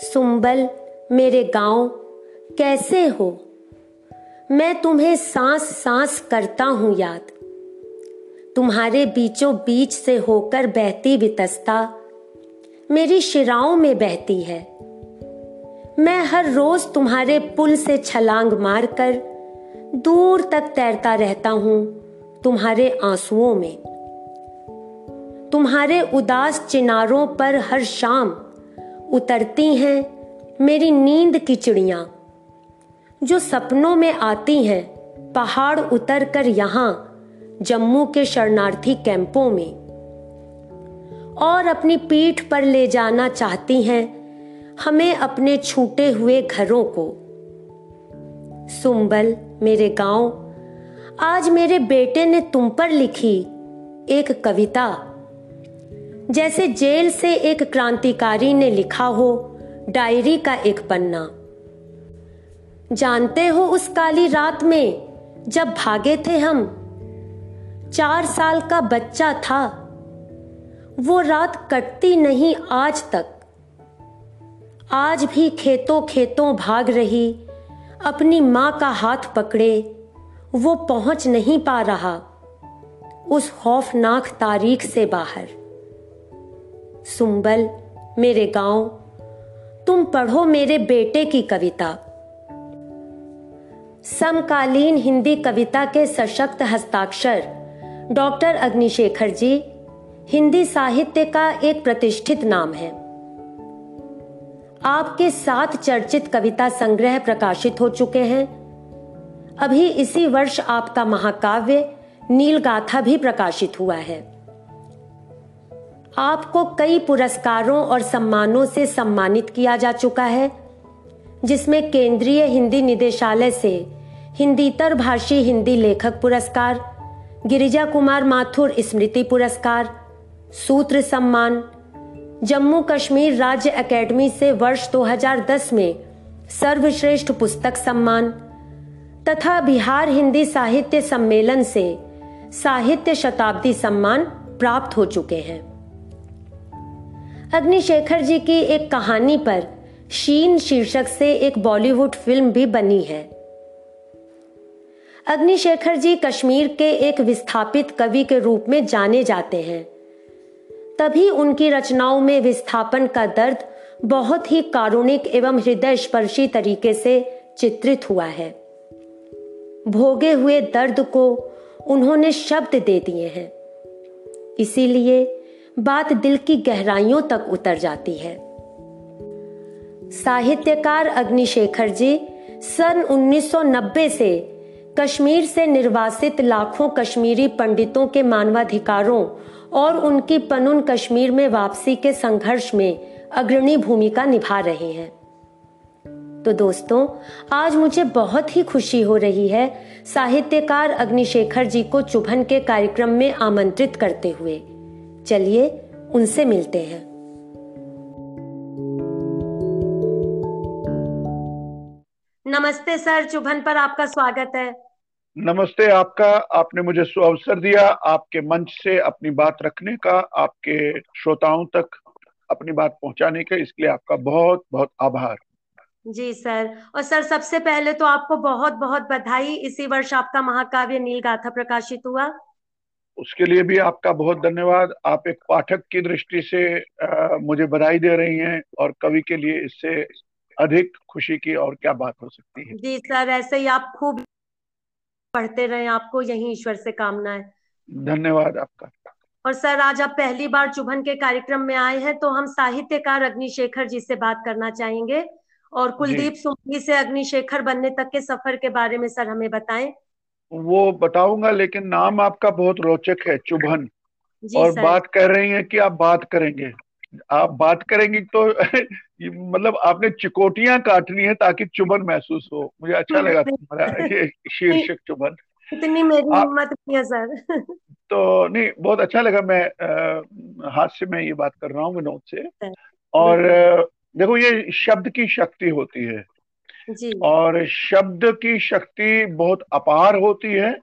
सुंबल, मेरे गाँव, कैसे हो? मैं तुम्हें सांस सांस करता हूँ याद। तुम्हारे बीचों बीच से होकर बहती वितस्ता, मेरी शिराओं में बहती है। मैं हर रोज तुम्हारे पुल से छलांग मारकर दूर तक तैरता रहता हूँ तुम्हारे आंसुओं में। तुम्हारे उदास चिनारों पर हर शाम उतरती हैं मेरी नींद की चिड़िया। जो सपनों में आती हैं, पहाड़ उतर कर यहाँ, जम्मू के शरणार्थी कैंपों में। और अपनी पीठ पर ले जाना चाहती हैं, हमें अपने छूटे हुए घरों को। सुंबल, मेरे गाँव, आज मेरे बेटे ने तुम पर लिखी एक कविता। जैसे जेल से एक क्रांतिकारी ने लिखा हो, डायरी का एक पन्ना। जानते हो उस काली रात में जब भागे थे हम? चार साल का बच्चा था। वो रात कटती नहीं आज तक। आज भी खेतों खेतों भाग रही, अपनी माँ का हाथ पकड़े, वो पहुँच नहीं पा रहा। उस खौफनाक तारीख से बाहर। सुंबल, मेरे गाँव, तुम पढ़ो मेरे बेटे की कविता। समकालीन हिंदी कविता के सशक्त हस्ताक्षर, डॉक्टर अग्निशेखर जी, हिंदी साहित्य का एक प्रतिष्ठित नाम है। आपके सात चर्चित कविता संग्रह प्रकाशित हो चुके हैं। अभी इसी वर्ष आपका महाकाव्य, नीलगाथा भी प्रकाशित हुआ है। आपको कई पुरस्कारों और सम्मानों से सम्मानित किया जा चुका है, जिसमें केंद्रीय हिंदी निदेशालय से हिंदीतर भाषी हिंदी लेखक पुरस्कार, गिरिजा कुमार माथुर स्मृति पुरस्कार, सूत्र सम्मान, जम्मू कश्मीर राज्य एकेडमी से वर्ष 2010 में सर्वश्रेष्ठ पुस्तक सम्मान तथा बिहार हिंदी साहित्य सम्मेलन से साहित्य शताब्दी सम्मान प्राप्त हो चुके हैं। अग्निशेखर जी की एक कहानी पर शीन शीर्षक से एक बॉलीवुड फ़िल्म भी बनी है। अग्निशेखर जी कश्मीर के एक विस्थापित कवि के रूप में जाने जाते हैं। तभी उनकी रचनाओं में विस्थापन का दर्द बहुत ही कारुणिक एवं हृदय स्पर्शी तरीके से चित्रित हुआ है। भोगे हुए दर्द को उन्होंने शब्द दे दिए हैं। इसीलिए बात दिल की गहराइयों तक उतर जाती है। साहित्यकार अग्निशेखर जी, सन 1990 से कश्मीर से निर्वासित लाखों कश्मीरी पंडितों के मानवाधिकारों और उनकी पनुन कश्मीर में वापसी के संघर्ष में अग्रणी भूमिका निभा रहे हैं। तो दोस्तों, आज मुझे बहुत ही खुशी हो रही है साहित्यकार अग्निशेखर जी को चुभन के कार्यक्रम में आमंत्रित करते हुए। चलिए उनसे मिलते हैं। नमस्ते सर चुभन पर आपका स्वागत है। नमस्ते आपका आपने मुझे अवसर दिया आपके मंच से अपनी बात रखने का आपके श्रोताओं तक अपनी बात पहुँचाने का इसलिए आपका बहुत बहुत आभार। जी सर और सर सबसे पहले तो आपको बहुत बहुत बधाई इसी वर्ष आपका महाकाव्य नील गाथा प्रकाशित हुआ। उसके लिए भी आपका बहुत धन्यवाद। आप एक पाठक की दृष्टि से आ, मुझे बधाई दे रही हैं और कवि के लिए इससे अधिक खुशी की और क्या बात हो सकती है। जी सर ऐसे ही आप खूब पढ़ते रहे आपको यही ईश्वर से कामना है धन्यवाद आपका। और सर आज आप पहली बार चुभन के कार्यक्रम में आए हैं तो हम साहित्यकार अग्निशेखर जी से बात करना चाहेंगे। और कुलदीप सुमनी से अग्निशेखर बनने तक के सफ़र के बारे में सर हमें बताएँ। वो बताऊँगा लेकिन नाम आपका बहुत रोचक है चुभन। और सर। बात कर रही हैं कि आप बात करेंगे। आप बात करेंगे तो मतलब आपने चिकोटियाँ काटनी है ताकि चुभन महसूस हो। मुझे अच्छा लगा तुम्हारा ये शीर्षक चुभन। इतनी मेरी हिम्मत नहीं है सर। तो नहीं बहुत अच्छा लगा मैं हाथ से मैं ये बात कर रहा हूँ विनोद से। और देखो ये शब्द की शक्ति होती है। जी। और शब्द की शक्ति बहुत अपार होती है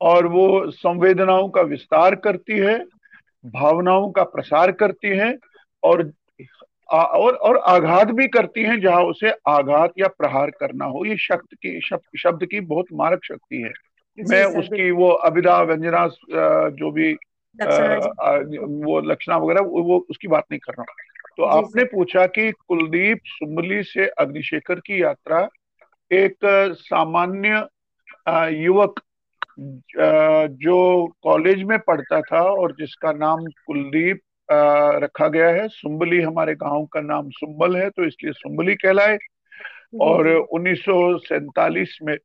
और वो संवेदनाओं का विस्तार करती है भावनाओं का प्रसार करती है और आ, और और आघात भी करती हैं जहाँ उसे आघात या प्रहार करना हो। ये शब्द की शब्द शब्द की बहुत मारक शक्ति है। मैं उसकी वो अभिधा व्यंजना जो भी आ, वो लक्षणा वगैरह वो उसकी बात नहीं कर रहा हूँ। तो आपने पूछा कि कुलदीप सुमली से अग्निशेखर की यात्रा एक सामान्य युवक जो कॉलेज में पढ़ता था और जिसका नाम कुलदीप रखा गया है। सुम्बली हमारे गाँव का नाम सुम्बल है तो इसलिए सुम्बली कहलाए। और उन्नीस में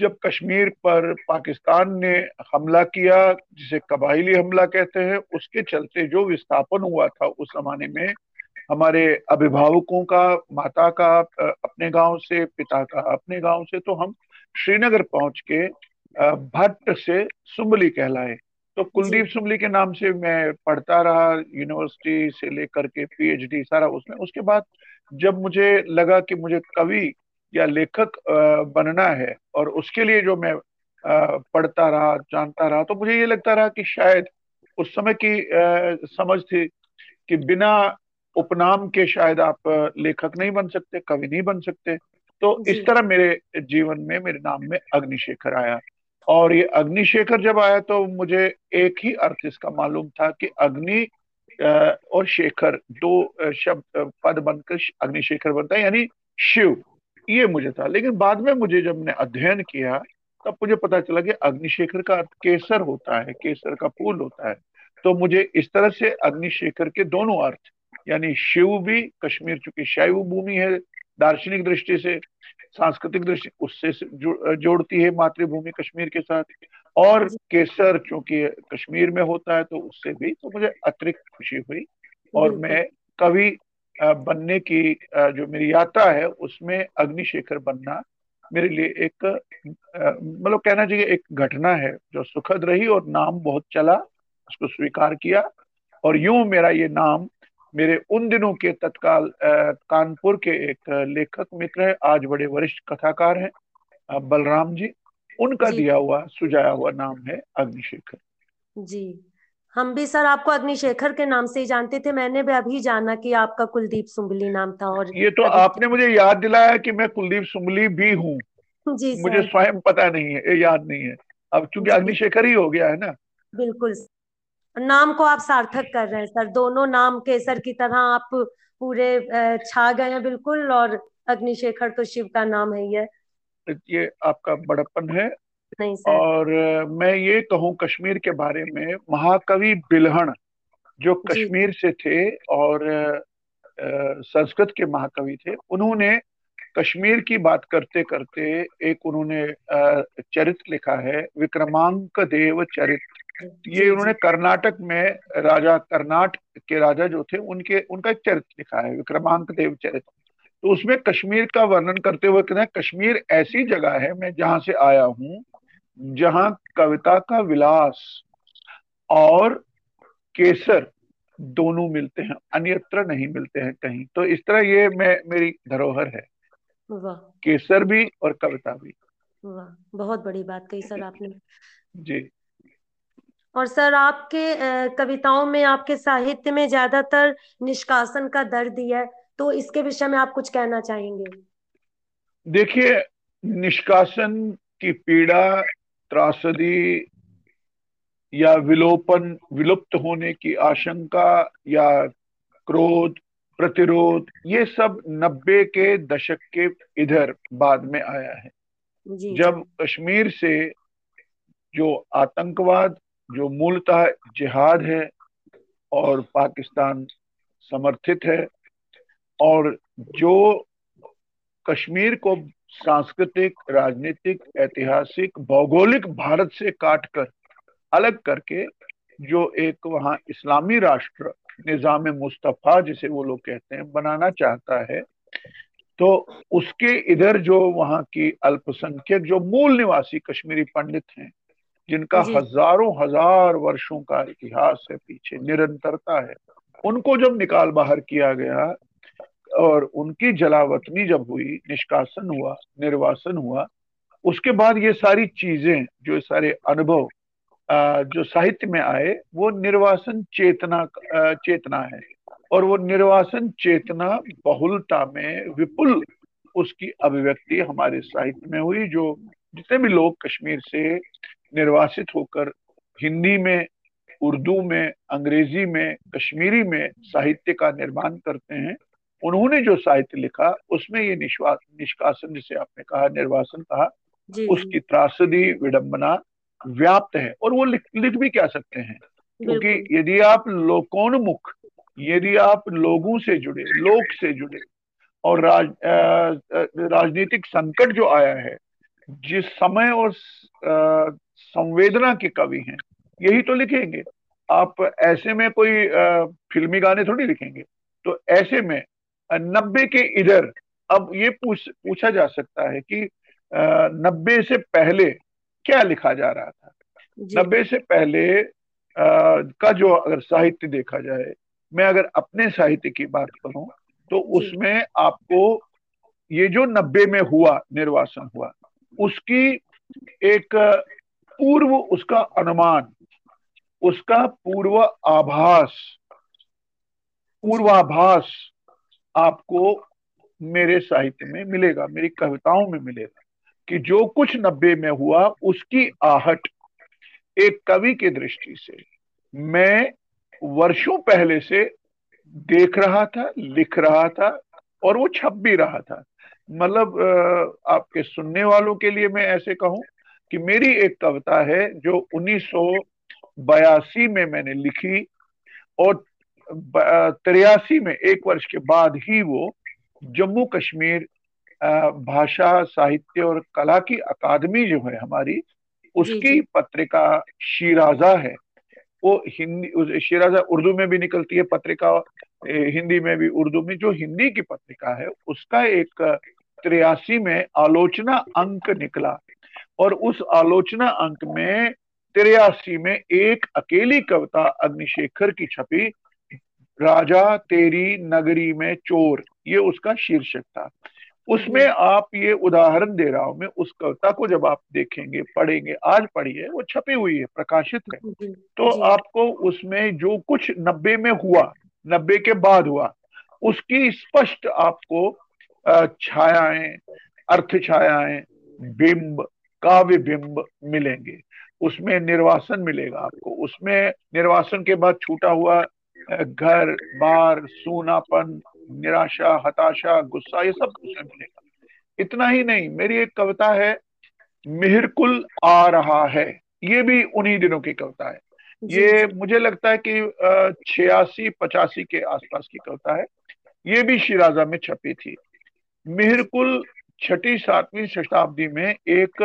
जब कश्मीर पर पाकिस्तान ने हमला किया जिसे कबाइली हमला कहते हैं उसके चलते जो विस्थापन हुआ था उस जमाने में हमारे अभिभावकों का माता का अपने गाँव से पिता का अपने गाँव से तो हम श्रीनगर पहुँच के भट्ट से सुम्बली कहलाए। तो कुलदीप सुमली के नाम से मैं पढ़ता रहा यूनिवर्सिटी से लेकर के पीएचडी सारा उसमें। उसके बाद जब मुझे लगा कि मुझे कवि या लेखक बनना है और उसके लिए जो मैं पढ़ता रहा जानता रहा तो मुझे ये लगता रहा कि शायद उस समय की समझ थी कि बिना उपनाम के शायद आप लेखक नहीं बन सकते कवि नहीं बन सकते। तो इस तरह मेरे जीवन में मेरे नाम में अग्निशेखर आया। और ये अग्निशेखर जब आया तो मुझे एक ही अर्थ इसका मालूम था कि अग्नि और शेखर दो शब्द पद बनकर अग्निशेखर बनता है यानी शिव। ये मुझे था। लेकिन बाद में मुझे जब मैंने अध्ययन किया तब मुझे पता चला कि अग्निशेखर का अर्थ केसर होता है केसर का फूल होता है। तो मुझे इस तरह से अग्निशेखर के दोनों अर्थ यानी शिव भी कश्मीर चूँकि शैव भूमि है दार्शनिक दृष्टि से सांस्कृतिक दृष्टि उससे जोड़ती है मातृभूमि कश्मीर के साथ। और केसर चूँकि कश्मीर में होता है तो उससे भी तो मुझे अतिरिक्त खुशी हुई। और मैं कवि बनने की जो मेरी यात्रा है उसमें अग्निशेखर बनना मेरे लिए एक मतलब कहना चाहिए एक घटना है जो सुखद रही और नाम बहुत चला उसको स्वीकार किया। और यूँ मेरा ये नाम मेरे उन दिनों के तत्काल कानपुर के एक लेखक मित्र है आज बड़े वरिष्ठ कथाकार हैं बलराम जी। उनका जी। दिया हुआ सुझाया हुआ नाम है अग्निशेखर। जी। हम भी सर आपको अग्निशेखर के नाम से ही जानते थे। मैंने भी अभी जाना कि आपका कुलदीप सुम्बली नाम था और ये तो आपने मुझे याद दिलाया कि मैं कुलदीप सुम्बली भी हूँ। जी मुझे स्वयं पता नहीं है याद नहीं है। अब चूँकि अग्निशेखर ही हो गया है ना? बिल्कुल। नाम को आप सार्थक कर रहे हैं सर। दोनों नाम केसर की तरह आप पूरे छा गए हैं बिल्कुल और अग्निशेखर तो शिव का नाम है ये ये आपका बड़प्पन है। नहीं सर। और मैं ये कहूँ कश्मीर के बारे में महाकवि बिलहण जो कश्मीर से थे और संस्कृत के महाकवि थे उन्होंने कश्मीर की बात करते करते एक उन्होंने चरित्र लिखा है विक्रमांक देव चरित्र। ये उन्होंने कर्नाटक में राजा कर्नाट के राजा जो थे उनके उनका एक चरित्र लिखा है विक्रमांक देव चरित्र। तो उसमें कश्मीर का वर्णन करते हुए कहते हैं कश्मीर ऐसी जगह है मैं जहाँ से आया हूँ जहाँ कविता का विलास और केसर दोनों मिलते हैं अन्यत्र नहीं मिलते हैं कहीं। तो इस तरह ये मैं मेरी धरोहर है। केसर भी और कविता भी। वाह बहुत बड़ी बात कही सर आपने। जी। और सर आपके कविताओं में आपके साहित्य में ज़्यादातर निष्कासन का दर्द ही है तो इसके विषय में आप कुछ कहना चाहेंगे? देखिए निष्कासन की पीड़ा त्रासदी या विलोपन विलुप्त होने की आशंका या क्रोध प्रतिरोध ये सब नब्बे के दशक के इधर बाद में आया है। जी, जब कश्मीर से जो आतंकवाद जो मूलतः जिहाद है और पाकिस्तान समर्थित है और जो कश्मीर को सांस्कृतिक, राजनीतिक, ऐतिहासिक, भौगोलिक भारत से काटकर अलग करके जो एक वहाँ इस्लामी राष्ट्र निज़ाम मुस्तफ़ा जिसे वो लोग कहते हैं बनाना चाहता है तो उसके इधर जो वहाँ की अल्पसंख्यक, जो मूल निवासी कश्मीरी पंडित हैं जिनका हज़ारों हज़ार वर्षों का इतिहास है पीछे निरंतरता है। उनको जब निकाल बाहर किया गया और उनकी जलावतनी जब हुई निष्कासन हुआ निर्वासन हुआ उसके बाद ये सारी चीज़ें जो सारे अनुभव जो साहित्य में आए वो निर्वासन चेतना चेतना है। और वो निर्वासन चेतना बहुलता में विपुल उसकी अभिव्यक्ति हमारे साहित्य में हुई जो जितने भी लोग कश्मीर से निर्वासित होकर हिंदी में उर्दू में अंग्रेज़ी में कश्मीरी में साहित्य का निर्माण करते हैं। उन्होंने जो साहित्य लिखा उसमें ये निष्कासन जिसे आपने कहा निर्वासन कहा उसकी त्रासदी विडंबना व्याप्त है और वो लिख, लिख भी क्या सकते हैं? क्योंकि यदि आप लोकोन्मुख यदि आप लोगों से जुड़े लोक से जुड़े और राज, राजनीतिक संकट जो आया है जिस समय और संवेदना के कवि हैं यही तो लिखेंगे। आप ऐसे में कोई फिल्मी गाने थोड़ी लिखेंगे। तो ऐसे में नब्बे के इधर अब ये पूछ पूछा जा सकता है कि नब्बे से पहले क्या लिखा जा रहा था? नब्बे से पहले आ, का जो अगर साहित्य देखा जाए मैं अगर अपने साहित्य की बात करूँ तो उसमें आपको ये जो नब्बे में हुआ निर्वासन हुआ उसकी एक पूर्व उसका अनुमान, उसका पूर्व आभास, पूर्वाभास आपको मेरे साहित्य में मिलेगा, मेरी कविताओं में मिलेगा कि जो कुछ नब्बे में हुआ उसकी आहट एक कवि की दृष्टि से मैं वर्षों पहले से देख रहा था, लिख रहा था और वो छप भी रहा था। मतलब आपके सुनने वालों के लिए मैं ऐसे कहूँ कि मेरी एक कविता है जो उन्नीस सौ बयासी में मैंने लिखी और तिरयासी में एक वर्ष के बाद ही वो जम्मू कश्मीर भाषा साहित्य और कला की अकादमी जो है हमारी उसकी पत्रिका शिराजा है। वो हिंदी शिराजा उर्दू में भी निकलती है पत्रिका हिंदी में भी उर्दू में जो हिंदी की पत्रिका है उसका एक त्रियासी में आलोचना अंक निकला और उस आलोचना अंक में तिरयासी में एक अकेली कविता अग्निशेखर की छपी राजा तेरी नगरी में चोर ये उसका शीर्षक था। उसमें आप ये उदाहरण दे रहा हूँ मैं उस कविता को जब आप देखेंगे पढ़ेंगे आज पढ़िए वो छपी हुई है प्रकाशित है। तो आपको उसमें जो कुछ नब्बे में हुआ नब्बे के बाद हुआ उसकी स्पष्ट आपको छायाएँ अर्थ छायाएँ बिंब काव्य बिंब मिलेंगे। उसमें निर्वासन मिलेगा आपको। उसमें निर्वासन के बाद छूटा हुआ घर बार सूनापन निराशा हताशा गुस्सा ये सब उसमें मिलेगा। इतना ही नहीं मेरी एक कविता है मिहिरकुल आ रहा है। ये भी उन्हीं दिनों की कविता है। ये मुझे लगता है कि छियासी पचासी के आसपास की कविता है। ये भी शिराजा में छपी थी। मिहिरकुल छठी सातवीं शताब्दी में एक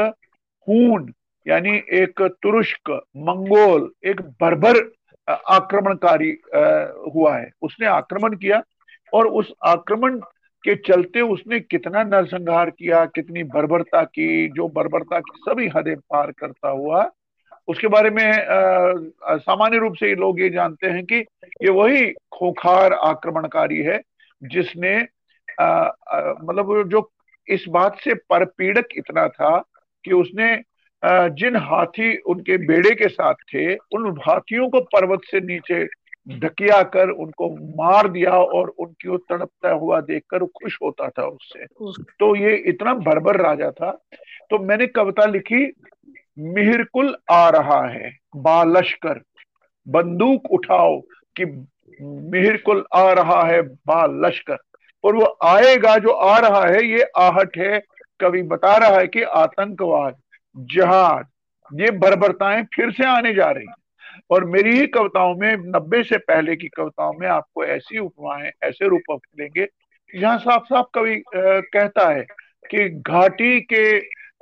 हून, यानी एक तुरुष्क, मंगोल, एक बर्बर आक्रमणकारी हुआ है। उसने आक्रमण किया और उस आक्रमण के चलते उसने कितना नरसंहार किया, कितनी बर्बरता की, जो बर्बरता की सभी हदें पार करता हुआ। उसके बारे में सामान्य रूप से लोग ये जानते हैं कि ये वही खोखार आक्रमणकारी है जिसने मतलब जो इस बात से परपीड़क इतना था कि उसने जिन हाथी उनके बेड़े के साथ थे उन हाथियों को पर्वत से नीचे ढकिया कर उनको मार दिया और उनकी तड़पता हुआ देखकर खुश होता था उससे। तो ये इतना बर्बर राजा था। तो मैंने कविता लिखी मिहिरकुल आ रहा है बालश्कर बंदूक उठाओ कि मिहिरकुल आ रहा है बालश्कर। और वो आएगा, जो आ रहा है, ये आहट है। कवि बता रहा है कि आतंकवाद, जहाद, ये बर्बरताएँ फिर से आने जा रही और मेरी ही कविताओं में, नब्बे से पहले की कविताओं में आपको ऐसी उपमाएँ, ऐसे रूप मिलेंगे। जहाँ साफ़ साफ़ कवि कहता है कि घाटी के,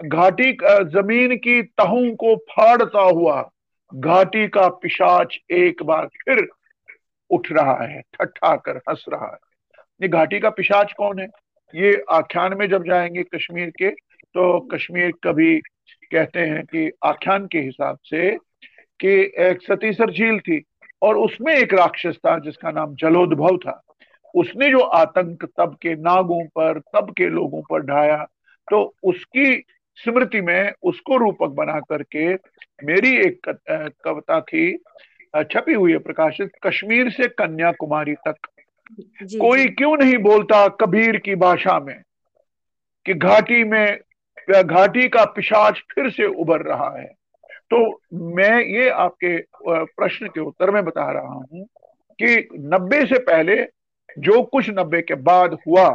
घाटी ज़मीन की तहों को फाड़ता हुआ, घाटी का पिशाच एक बार फिर उठ रहा है, ठट्ठा कर हंस रहा है। ये घाटी का पिशाच कौन है? ये आख्यान में जब जाएँगे कश्मीर के तो कश्मीर कभी कहते हैं कि आख्यान के हिसाब से कि एक सतीसर झील थी और उसमें एक राक्षस था जिसका नाम जलोद्भव था। उसने जो आतंक तब के नागों पर, तब के लोगों पर ढाया तो उसकी स्मृति में उसको रूपक बना करके मेरी एक कविता थी छपी हुई है प्रकाशित कश्मीर से कन्याकुमारी तक। जी, कोई जी. क्यों नहीं बोलता कबीर की भाषा में कि घाटी में घाटी का पिशाच फिर से उभर रहा है। तो मैं ये आपके प्रश्न के उत्तर में बता रहा हूँ कि नब्बे से पहले जो कुछ नब्बे के बाद हुआ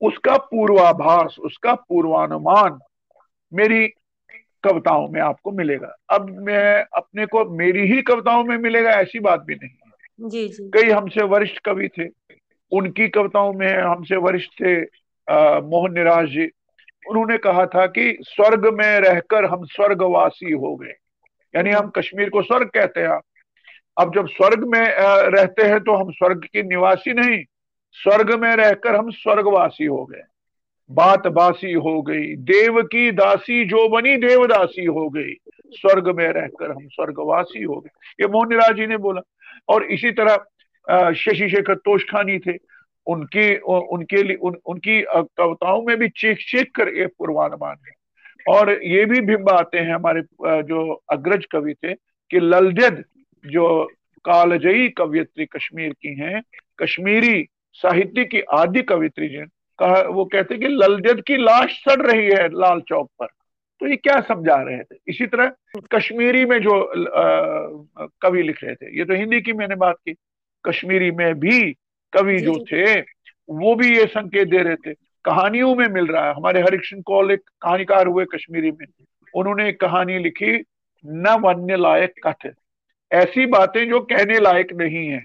उसका पूर्वाभास उसका पूर्वानुमान मेरी कविताओं में आपको मिलेगा। अब मैं अपने को मेरी ही कविताओं में मिलेगा ऐसी बात भी नहीं। जी जी। कई हमसे वरिष्ठ कवि थे, उनकी कविताओं में हमसे वरिष्ठ थे मोहन निराज जी। उन्होंने कहा था कि स्वर्ग में रहकर हम स्वर्गवासी हो गए। यानी हम कश्मीर को स्वर्ग कहते हैं। अब जब स्वर्ग में रहते हैं तो हम स्वर्ग के निवासी नहीं, स्वर्ग में रहकर हम स्वर्गवासी हो गए। बात बासी हो गई, देव की दासी जो बनी देवदासी हो गई, स्वर्ग में रहकर हम स्वर्गवासी हो गए। ये मोहनराज जी ने बोला और इसी तरह शशि शेखर तोषखानी थे। उनकी उनके लिए उन, उनकी कविताओं में भी चीख चीख कर ये पूर्वानुमान है। और ये भी बिंब आते हैं हमारे जो अग्रज कवि थे कि ललजद जो कालजयी कवियत्री कश्मीर की हैं कश्मीरी साहित्य की आदि कवित्री जिन कहा वो कहते कि ललजद की लाश सड़ रही है लाल चौक पर। तो ये क्या समझा रहे थे? इसी तरह कश्मीरी में जो कवि लिख रहे थे ये तो हिंदी की मैंने बात की कश्मीरी में भी कवि जो। थे वो भी ये संकेत दे रहे थे। कहानियों में मिल रहा है हमारे हरिकृष्ण कौल एक कहानीकार हुए कश्मीरी में उन्होंने एक कहानी लिखी न वन्य लायक कथ। ऐसी बातें जो कहने लायक नहीं है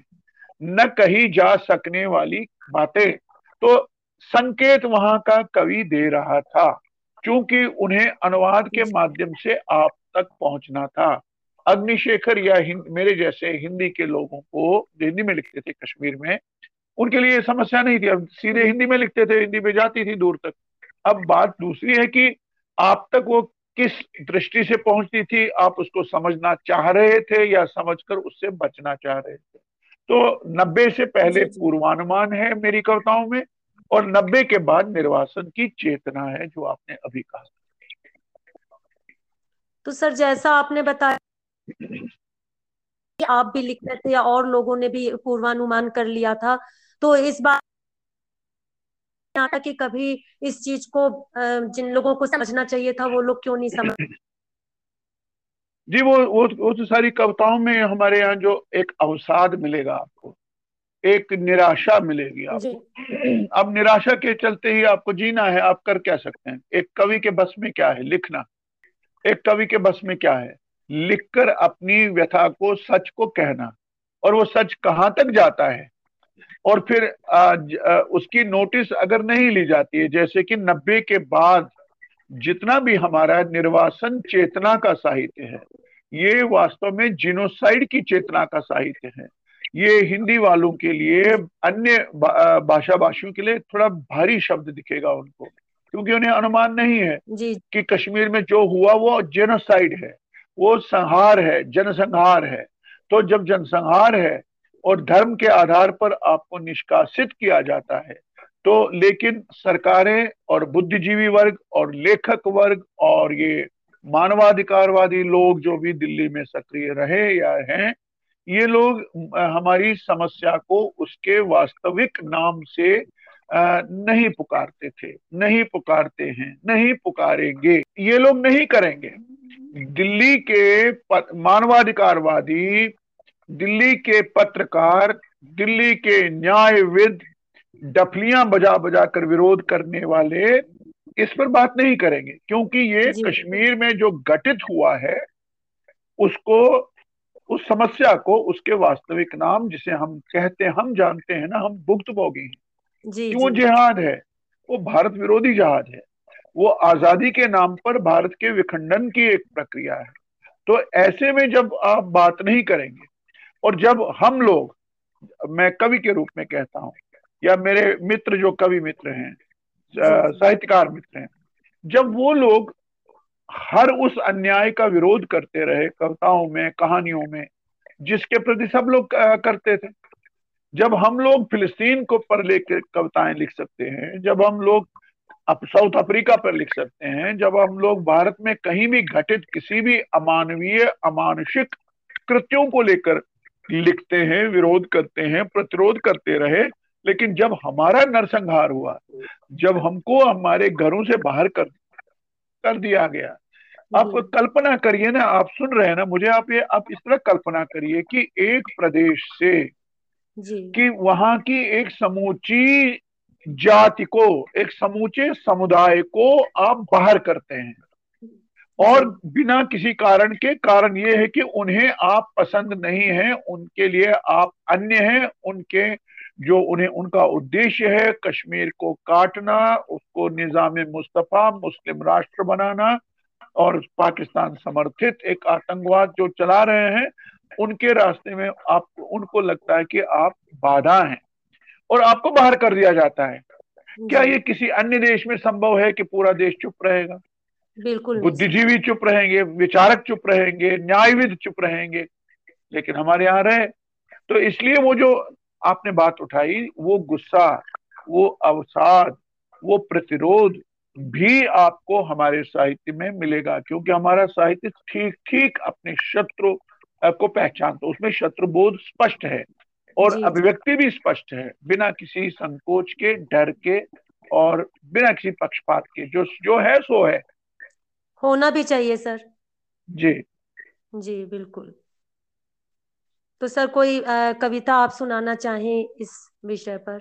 न कही जा सकने वाली बातें। तो संकेत वहाँ का कवि दे रहा था। क्योंकि उन्हें अनुवाद के माध्यम से आप तक पहुँचना था। अग्निशेखर या मेरे जैसे हिंदी के लोगों को हिंदी में लिखते थे कश्मीर में उनके लिए समस्या नहीं थी। अब सीधे हिंदी में लिखते थे हिंदी में जाती थी दूर तक। अब बात दूसरी है कि आप तक वो किस दृष्टि से पहुँचती थी आप उसको समझना चाह रहे थे या समझकर उससे बचना चाह रहे थे? तो नब्बे से पहले पूर्वानुमान है मेरी कविताओं में। और नब्बे के बाद निर्वासन की चेतना है जो आपने अभी कहा। तो सर जैसा आपने बताया कि आप भी लिखते थे या और लोगों ने भी पूर्वानुमान कर लिया था तो इस बार कि कभी इस चीज़ को जिन लोगों को समझना चाहिए था वो लोग क्यों नहीं समझ जी वो वो वो तो सारी कविताओं में हमारे यहाँ जो एक अवसाद मिलेगा आपको। एक निराशा मिलेगी आपको। अब निराशा के चलते ही आपको जीना है आप कर क्या सकते हैं? एक कवि के बस में क्या है? लिखना। एक कवि के बस में क्या है? लिखकर अपनी व्यथा को सच को कहना। और वो सच कहाँ तक जाता है? और फिर आज उसकी नोटिस अगर नहीं ली जाती है जैसे कि नब्बे के बाद जितना भी हमारा निर्वासन चेतना का साहित्य है ये वास्तव में जिनोसाइड की चेतना का साहित्य है। ये हिंदी वालों के लिए अन्य भाषा भाषियों के लिए थोड़ा भारी शब्द दिखेगा उनको क्योंकि उन्हें अनुमान नहीं है जी। कि कश्मीर में जो हुआ वो जेनोसाइड है वो संहार है जनसंहार है तो जब जनसंहार है और धर्म के आधार पर आपको निष्कासित किया जाता है तो लेकिन सरकारें और बुद्धिजीवी वर्ग और लेखक वर्ग और ये मानवाधिकारवादी लोग जो भी दिल्ली में सक्रिय रहे या हैं ये लोग हमारी समस्या को उसके वास्तविक नाम से नहीं पुकारते थे। नहीं पुकारते हैं नहीं पुकारेंगे। ये लोग नहीं करेंगे। दिल्ली के मानवाधिकारवादी दिल्ली के पत्रकार दिल्ली के न्यायविद डफलियाँ बजा बजा कर विरोध करने वाले इस पर बात नहीं करेंगे। क्योंकि ये कश्मीर में जो घटित हुआ है उसको उस समस्या को उसके वास्तविक नाम जिसे हम कहते हम जानते हैं ना हम भुक्त भोगी हैं। जी, वो जिहाद है वो भारत विरोधी जहाज़ है वो आज़ादी के नाम पर भारत के विखंडन की एक प्रक्रिया है। तो ऐसे में जब आप बात नहीं करेंगे और जब हम लोग मैं कवि के रूप में कहता हूँ या मेरे मित्र जो कवि मित्र हैं साहित्यकार मित्र हैं जब वो लोग हर उस अन्याय का विरोध करते रहे, कविताओं में, कहानियों में, जिसके प्रति सब लोग करते थे। जब हम लोग फिलिस्तीन को पर लेकर कविताएँ लिख सकते हैं, जब हम लोग साउथ अफ्रीका पर लिख सकते हैं, जब हम लोग भारत में कहीं भी घटित किसी भी अमानवीय, अमानुषिक कृत्यों को लेकर लिखते हैं, विरोध करते हैं, प्रतिरोध करते रहे, लेकिन जब हमारा नरसंहार हुआ, जब हमको हमारे घरों से बाहर कर कर दिया गया। आप कल्पना करिए ना आप सुन रहे हैं ना मुझे आप ये आप इस तरह कल्पना करिए कि एक प्रदेश से जी। कि वहाँ की एक समूची जाति को एक समूचे समुदाय को आप बाहर करते हैं। और बिना किसी कारण के कारण ये है कि उन्हें आप पसंद नहीं है उनके लिए आप अन्य हैं उनके जो उन्हें उनका उद्देश्य है कश्मीर को काटना उसको निज़ाम मुस्तफ़ा मुस्लिम राष्ट्र बनाना और पाकिस्तान समर्थित एक आतंकवाद जो चला रहे हैं उनके रास्ते में आप उनको लगता है कि आप बाधा हैं और आपको बाहर कर दिया जाता है। क्या ये किसी अन्य देश में संभव है कि पूरा देश चुप रहेगा? बिल्कुल बुद्धिजीवी चुप रहेंगे विचारक चुप रहेंगे न्यायविद चुप रहेंगे लेकिन हमारे यहाँ रहे। तो इसलिए वो जो आपने बात उठाई वो गुस्सा वो अवसाद वो प्रतिरोध भी आपको हमारे साहित्य में मिलेगा क्योंकि हमारा साहित्य ठीक ठीक अपने शत्रु को पहचानता उसमें शत्रुबोध स्पष्ट है और अभिव्यक्ति भी स्पष्ट है बिना किसी संकोच के डर के और बिना किसी पक्षपात के। जो जो है सो है। होना भी चाहिए सर। जी। जी बिल्कुल। तो सर कोई आ, कविता आप सुनाना चाहें इस विषय पर?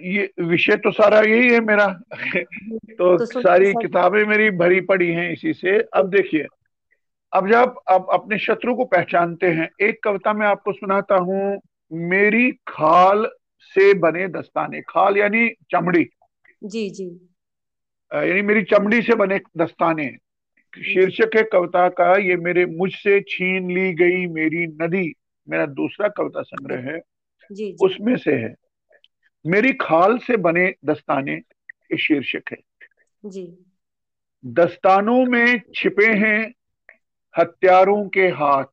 ये विषय तो सारा यही है मेरा। तो, तो सारी किताबें मेरी भरी पड़ी हैं इसी से। अब देखिए अब जब आप अपने शत्रु को पहचानते हैं एक कविता में आपको सुनाता हूँ। मेरी खाल से बने दस्ताने खाल यानी चमड़ी। जी जी। यानी मेरी चमड़ी से बने दस्ताने। शीर्षक है कविता का ये मेरे मुझसे छीन ली गई मेरी नदी। मेरा दूसरा कविता संग्रह है जी, जी. उसमें से है मेरी खाल से बने दस्ताने ये शीर्षक है। जी। दस्तानों में छिपे हैं हत्यारों के हाथ।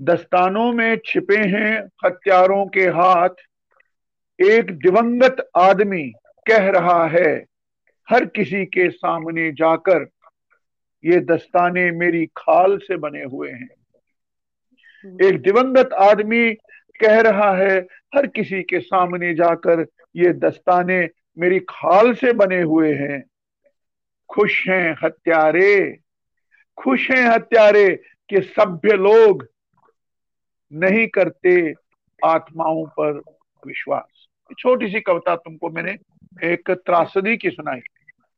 दस्तानों में छिपे हैं हत्यारों के हाथ। एक दिवंगत आदमी कह रहा है हर किसी के सामने जाकर ये दस्ताने मेरी खाल से बने हुए हैं। एक दिवंगत आदमी कह रहा है, हर किसी के सामने जाकर ये दस्ताने मेरी खाल से बने हुए हैं। खुश हैं हत्यारे, खुश हैं हत्यारे कि सभ्य लोग नहीं करते आत्माओं पर विश्वास। छोटी सी कविता तुमको मैंने एक त्रासदी की सुनाई।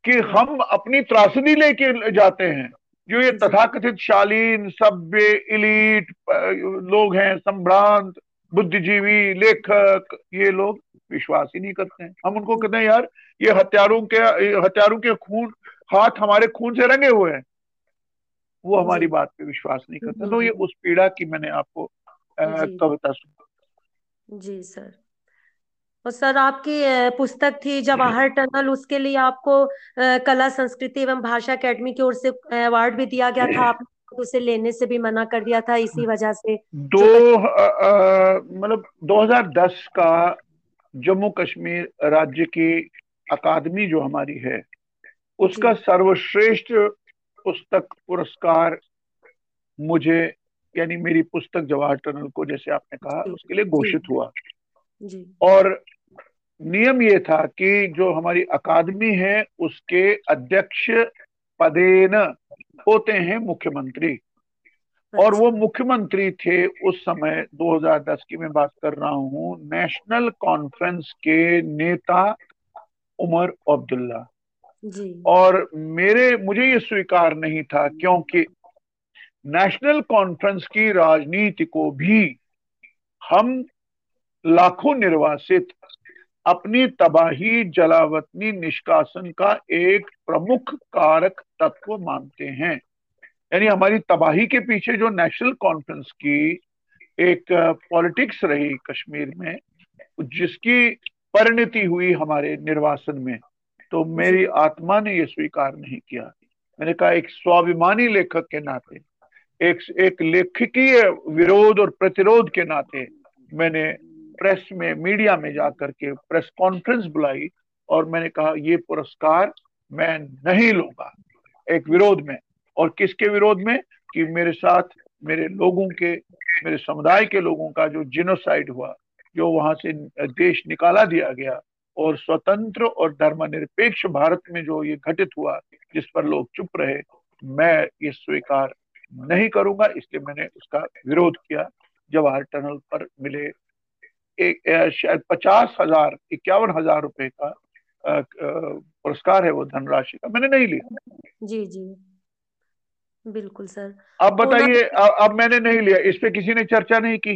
कि हम अपनी त्रासदी लेके जाते हैं। जो ये तथाकथित शालीन सभ्य इलीट लोग हैं संभ्रांत बुद्धिजीवी लेखक ये लोग विश्वास ही नहीं करते हैं। हम उनको कहते हैं यार ये हत्यारों के हत्यारों के खून हाथ हमारे खून से रंगे हुए हैं। वो हमारी बात पे विश्वास नहीं करते। तो ये उस पीड़ा की मैंने आपको कविता सुना जी सर। और सर आपकी पुस्तक थी जवाहर टनल उसके लिए आपको कला संस्कृति एवं भाषा अकेडमी की ओर से अवार्ड भी दिया गया था। आपने उसे लेने से भी मना कर दिया था इसी वजह से। दो मतलब 2010 का जम्मू कश्मीर राज्य की अकादमी जो हमारी है उसका सर्वश्रेष्ठ पुस्तक पुरस्कार मुझे यानी मेरी पुस्तक जवाहर टनल को जैसे आपने कहा उसके लिए घोषित हुआ। जी। और नियम ये था कि जो हमारी अकादमी है उसके अध्यक्ष पदेन होते हैं मुख्यमंत्री। और वो अच्छा। मुख्यमंत्री थे उस समय 2010 की मैं बात कर रहा हूँ नेशनल कॉन्फ्रेंस के नेता उमर अब्दुल्ला। और मेरे मुझे ये स्वीकार नहीं था क्योंकि नेशनल कॉन्फ्रेंस की राजनीति को भी हम लाखों निर्वासित अपनी तबाही, जलावतनी, निष्कासन का एक प्रमुख कारक तत्व मानते हैं। यानी हमारी तबाही के पीछे जो नेशनल कॉन्फ्रेंस की एक पॉलिटिक्स रही कश्मीर में, जिसकी परिणति हुई हमारे निर्वासन में तो मेरी आत्मा ने यह स्वीकार नहीं किया। मैंने कहा, एक स्वाभिमानी लेखक के नाते, एक एक लेखकीय विरोध और प्रतिरोध के नाते मैंने प्रेस में, मीडिया में जाकर के प्रेस कॉन्फ्रेंस बुलाई और मैंने कहा, ये पुरस्कार मैं नहीं लूँगा। एक विरोध में। और किसके विरोध में? कि मेरे साथ मेरे लोगों के, मेरे समुदाय के लोगों का जो जिनोसाइड हुआ, जो वहाँ से देश निकाला दिया गया और स्वतंत्र और धर्मनिरपेक्ष भारत में जो ये घटित हुआ, जिस पर लोग चुप रहे, मैं ये स्वीकार नहीं करूँगा। इसलिए मैंने उसका विरोध किया। जवाहर टनल पर मिले एक शायद पचास हज़ार इक्यावन हज़ार रुपए का पुरस्कार है वो धनराशि का। मैंने नहीं लिया। जी जी। बिल्कुल सर। अब बताइए अब मैंने नहीं लिया इस पे किसी ने चर्चा नहीं की?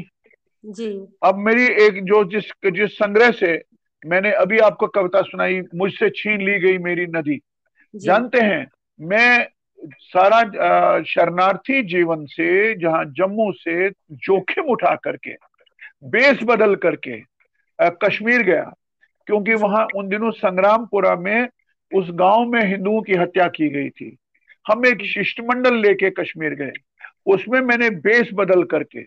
जी। अब मेरी एक जो जिस जिस संग्रह से मैंने अभी आपको कविता सुनाई मुझसे छीन ली गई मेरी नदी। जानते हैं मैं सारा शरणार्थी जीवन से जहाँ जम्मू से जोखिम उठा करके बेस बदल करके कश्मीर गया, क्योंकि वहाँ उन दिनों संग्रामपुरा में उस गाँव में हिंदुओं की हत्या की गई थी। हम एक शिष्टमंडल लेके कश्मीर गए। उसमें मैंने बेस बदल करके,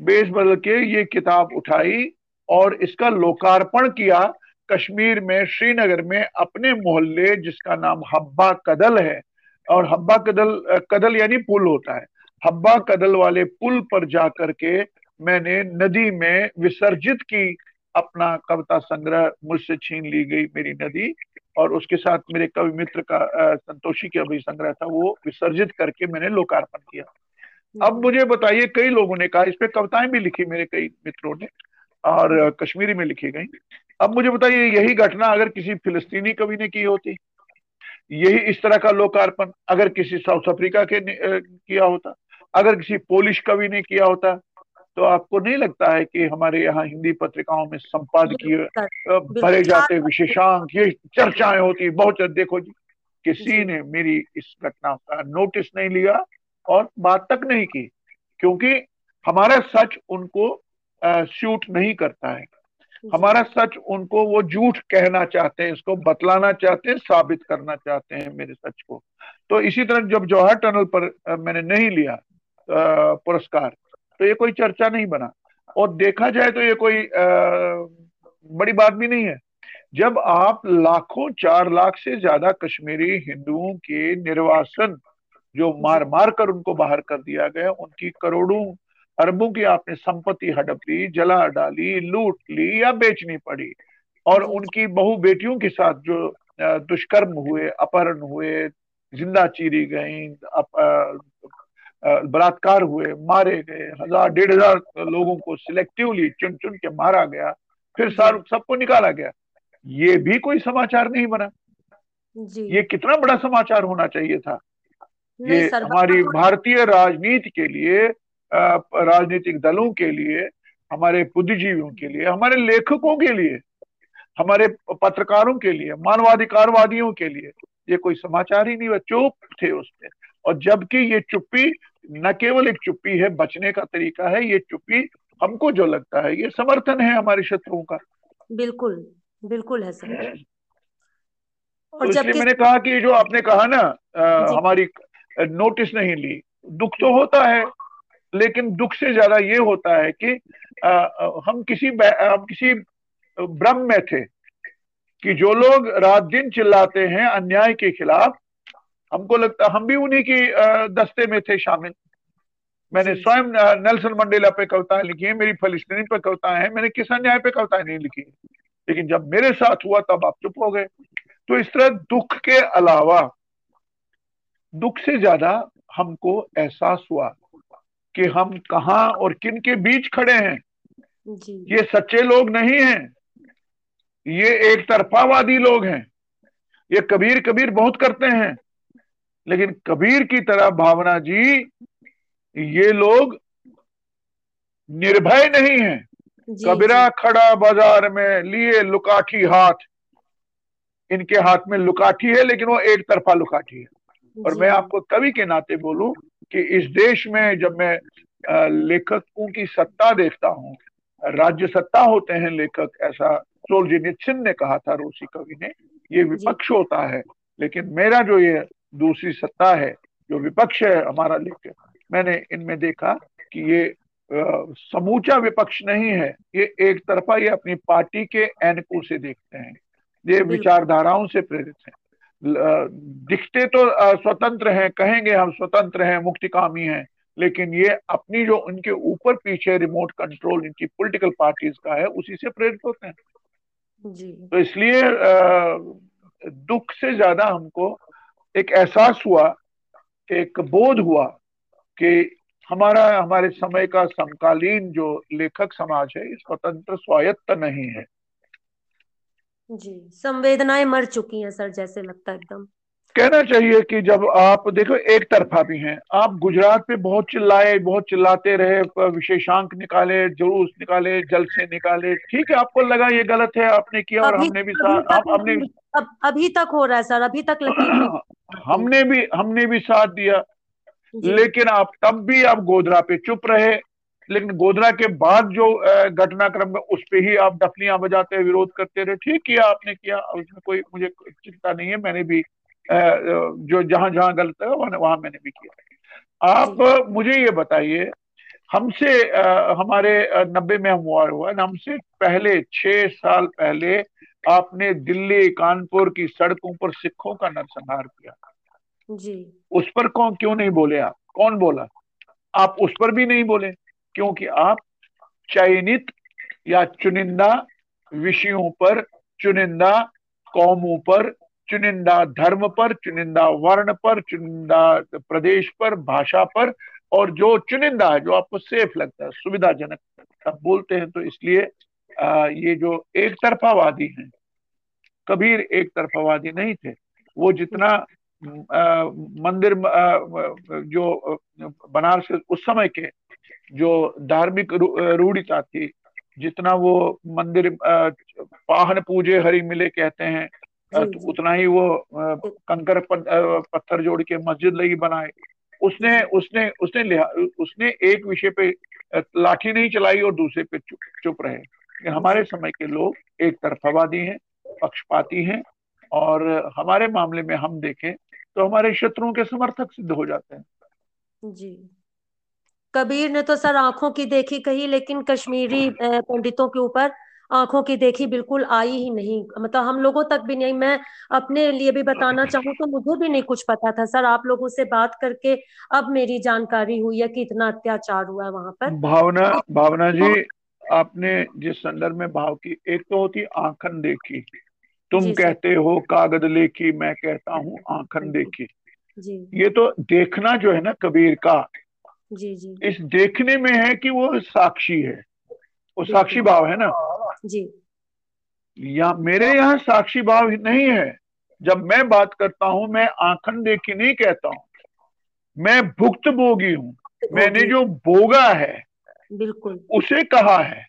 बेस बदल के ये किताब उठाई और इसका लोकार्पण किया कश्मीर में, श्रीनगर में अपने मोहल्ले जिसका नाम हब्बा कदल है। और हब्बा कदल कदल यानी पुल होता है। हब्बा कदल वाले पुल पर जा करके मैंने नदी में विसर्जित की अपना कविता संग्रह मुझसे छीन ली गई मेरी नदी और उसके साथ मेरे कवि मित्र का संतोषी का भी संग्रह था वो विसर्जित करके मैंने लोकार्पण किया। अब हम्म। मुझे बताइए कई लोगों ने कहा इस पे कविताएँ भी लिखी मेरे कई मित्रों ने और कश्मीरी में लिखी गई। अब मुझे बताइए यही घटना अगर किसी फिलिस्तीनी कवि ने की होती? यही इस तरह का लोकार्पण अगर किसी साउथ अफ्रीका के किया होता? अगर किसी पोलिश कवि ने किया होता? तो आपको नहीं लगता है कि हमारे यहाँ हिंदी पत्रिकाओं में संपादकीय भरे जाते विशेषांक ये चर्चाएँ होती बहुत देखो जी किसी ने मेरी इस घटना का नोटिस नहीं लिया और बात तक नहीं की क्योंकि हमारा सच उनको शूट नहीं करता है। हमारा सच उनको वो झूठ कहना चाहते हैं इसको बतलाना चाहते हैं साबित करना चाहते हैं मेरे सच को। तो इसी तरह जब जवाहर टनल पर मैंने नहीं लिया पुरस्कार तो ये कोई चर्चा नहीं बना। और देखा जाए तो ये कोई आ, बड़ी बात भी नहीं है। जब आप लाखों चार लाख से ज़्यादा कश्मीरी हिंदुओं के निर्वासन जो मार मार कर उनको बाहर कर दिया गया उनकी करोड़ों अरबों की आपने संपत्ति हड़प ली जला डाली लूट ली या बेचनी पड़ी और उनकी बहु बेटियों के साथ जो दुष्कर्म हुए अपहरण हुए ज़िंदा चीरी गई बलात्कार हुए मारे गए हज़ार डेढ़ हज़ार लोगों को सिलेक्टिवली चुन चुन के मारा गया फिर सबको निकाला गया। ये भी कोई समाचार नहीं बना। जी। ये कितना बड़ा समाचार होना चाहिए था? ये हमारी भारतीय राजनीति के लिए राजनीतिक दलों के लिए हमारे बुद्धिजीवियों के लिए हमारे लेखकों के लिए हमारे पत्रकारों के लिए मानवाधिकारवादियों के लिए ये कोई समाचार ही नहीं हुआ। चुप थे उसमें। और जबकि ये चुप्पी न केवल एक चुप्पी है बचने का तरीका है ये चुप्पी हमको जो लगता है ये समर्थन है हमारे शत्रुओं का। बिल्कुल बिल्कुल है सर। और तो इसलिए मैंने कहा कि जो आपने कहा ना आ, हमारी नोटिस नहीं ली दुख तो होता है लेकिन दुख से ज़्यादा ये होता है कि आ, हम किसी हम किसी भ्रम में थे कि जो लोग रात दिन चिल्लाते हैं अन्याय के खिलाफ हमको लगता हम भी उन्हीं की दस्ते में थे शामिल। मैंने स्वयं नेल्सन मंडेला पे कविताएँ लिखी है मेरी फलिस्तीनी पे कविताएँ हैं मैंने किस अन्याय पे कविताएँ नहीं लिखी लेकिन जब मेरे साथ हुआ तब आप चुप हो गए। तो इस तरह दुख के अलावा दुख से ज़्यादा हमको एहसास हुआ कि हम कहा और किन के बीच खड़े हैं। जी। ये सच्चे लोग नहीं हैं। ये एक तरफावादी लोग हैं। ये कबीर कबीर बहुत करते हैं। लेकिन कबीर की तरह भावना जी ये लोग निर्भय नहीं है। कबीरा खड़ा बाज़ार में लिए लुकाठी हाथ। इनके हाथ में लुकाठी है लेकिन वो एक तरफा लुकाठी है। और मैं आपको कवि के नाते बोलूँ कि इस देश में जब मैं लेखकों की सत्ता देखता हूँ राज्य सत्ता होते हैं लेखक ऐसा सोलजिनित्सिन ने कहा था रूसी कवि ने ये विपक्ष होता है। लेकिन मेरा जो ये दूसरी सत्ता है जो विपक्ष है हमारा लेकर मैंने इनमें देखा कि ये समूचा विपक्ष नहीं है ये एक तरफा ये अपनी पार्टी के एनकू से देखते हैं। ये विचारधाराओं से प्रेरित हैं। दिखते तो स्वतंत्र हैं कहेंगे हम स्वतंत्र हैं मुक्तिकामी हैं लेकिन ये अपनी जो उनके ऊपर पीछे रिमोट कंट्रोल इनकी पॉलिटिकल पार्टीज़ का है उसी से प्रेरित होते हैं। जी। तो इसलिए दुख से ज़्यादा हमको एक एहसास हुआ एक बोध हुआ कि हमारा हमारे समय का समकालीन जो लेखक समाज है स्वतंत्र स्वायत्त नहीं है। जी संवेदनाएँ मर चुकी हैं सर जैसे लगता है एकदम। कहना चाहिए कि जब आप देखो एक तरफा भी हैं आप गुजरात पे बहुत चिल्लाए बहुत चिल्लाते रहे विशेषांक निकाले जुलूस निकाले जल से निकाले ठीक है आपको लगा ये गलत है आपने किया और हमने भी साथ आप हमने अभी तक हो रहा है सर अभी तक हमने भी हमने भी साथ दिया। लेकिन आप तब भी आप गोधरा पे चुप रहे। लेकिन गोधरा के बाद जो घटनाक्रम है उस पर ही आप डफलियाँ बजाते विरोध करते रहे। ठीक किया आपने किया उसमें कोई मुझे चिंता नहीं है। मैंने भी जो जहाँ जहाँ गलत है वहाँ मैंने भी किया आप मुझे ये बताइए हमसे हमारे नब्बे में हम हुआ हुआ हमसे पहले छह साल पहले आपने दिल्ली कानपुर की सड़कों पर सिखों का नरसंहार किया। जी। उस पर कौन क्यों नहीं बोले आप? कौन बोला? आप उस पर भी नहीं बोले क्योंकि आप चयनित या चुनिंदा विषयों पर चुनिंदा कौमों पर चुनिंदा धर्म पर चुनिंदा वर्ण पर चुनिंदा प्रदेश पर भाषा पर और जो चुनिंदा है जो आपको सेफ़ लगता है सुविधाजनक आप बोलते हैं तो इसलिए ये जो एक तरफावादी हैं कबीर एक तरफावादी नहीं थे वो जितना आ, मंदिर आ, जो बनारस उस समय के जो धार्मिक रूढ़िता थी जितना वो मंदिर पाहन पूजे हरि मिले कहते हैं तो उतना ही वो कंकर पत्थर जोड़ के मस्जिद लगी बनाए उसने उसने उसने लिहा उसने एक विषय पे लाठी नहीं चलाई और दूसरे पे चुप चुप रहे। हमारे समय के लोग एक तरफावादी हैं पक्षपाती हैं और हमारे मामले में हम देखें तो हमारे शत्रुओं के समर्थक सिद्ध हो जाते हैं। जी। कबीर ने तो सर आँखों की देखी कही लेकिन कश्मीरी पंडितों के ऊपर आँखों की देखी बिल्कुल आई ही नहीं। मतलब हम लोगों तक भी नहीं मैं अपने लिए भी बताना चाहूँ तो मुझे भी नहीं कुछ पता था। सर आप लोगों से बात करके अब मेरी जानकारी हुई है कि इतना अत्याचार हुआ है वहाँ पर। भावना भावना जी आपने जिस संदर्भ में भाव की एक तो होती आंखन देखी। तुम कहते हो कागज़ लेखी मैं कहता हूँ आंखन देखी। जी। ये तो देखना जो है ना कबीर का। जी जी। इस देखने में है कि वो साक्षी है। वो साक्षी भाव है ना? जी। या मेरे यहाँ साक्षी भाव नहीं है। जब मैं बात करता हूँ मैं आंखन देखी नहीं कहता हूँ। मैं भुक्त भोगी हूँ मैंने जो भोगा है बिल्कुल। उसे कहा है।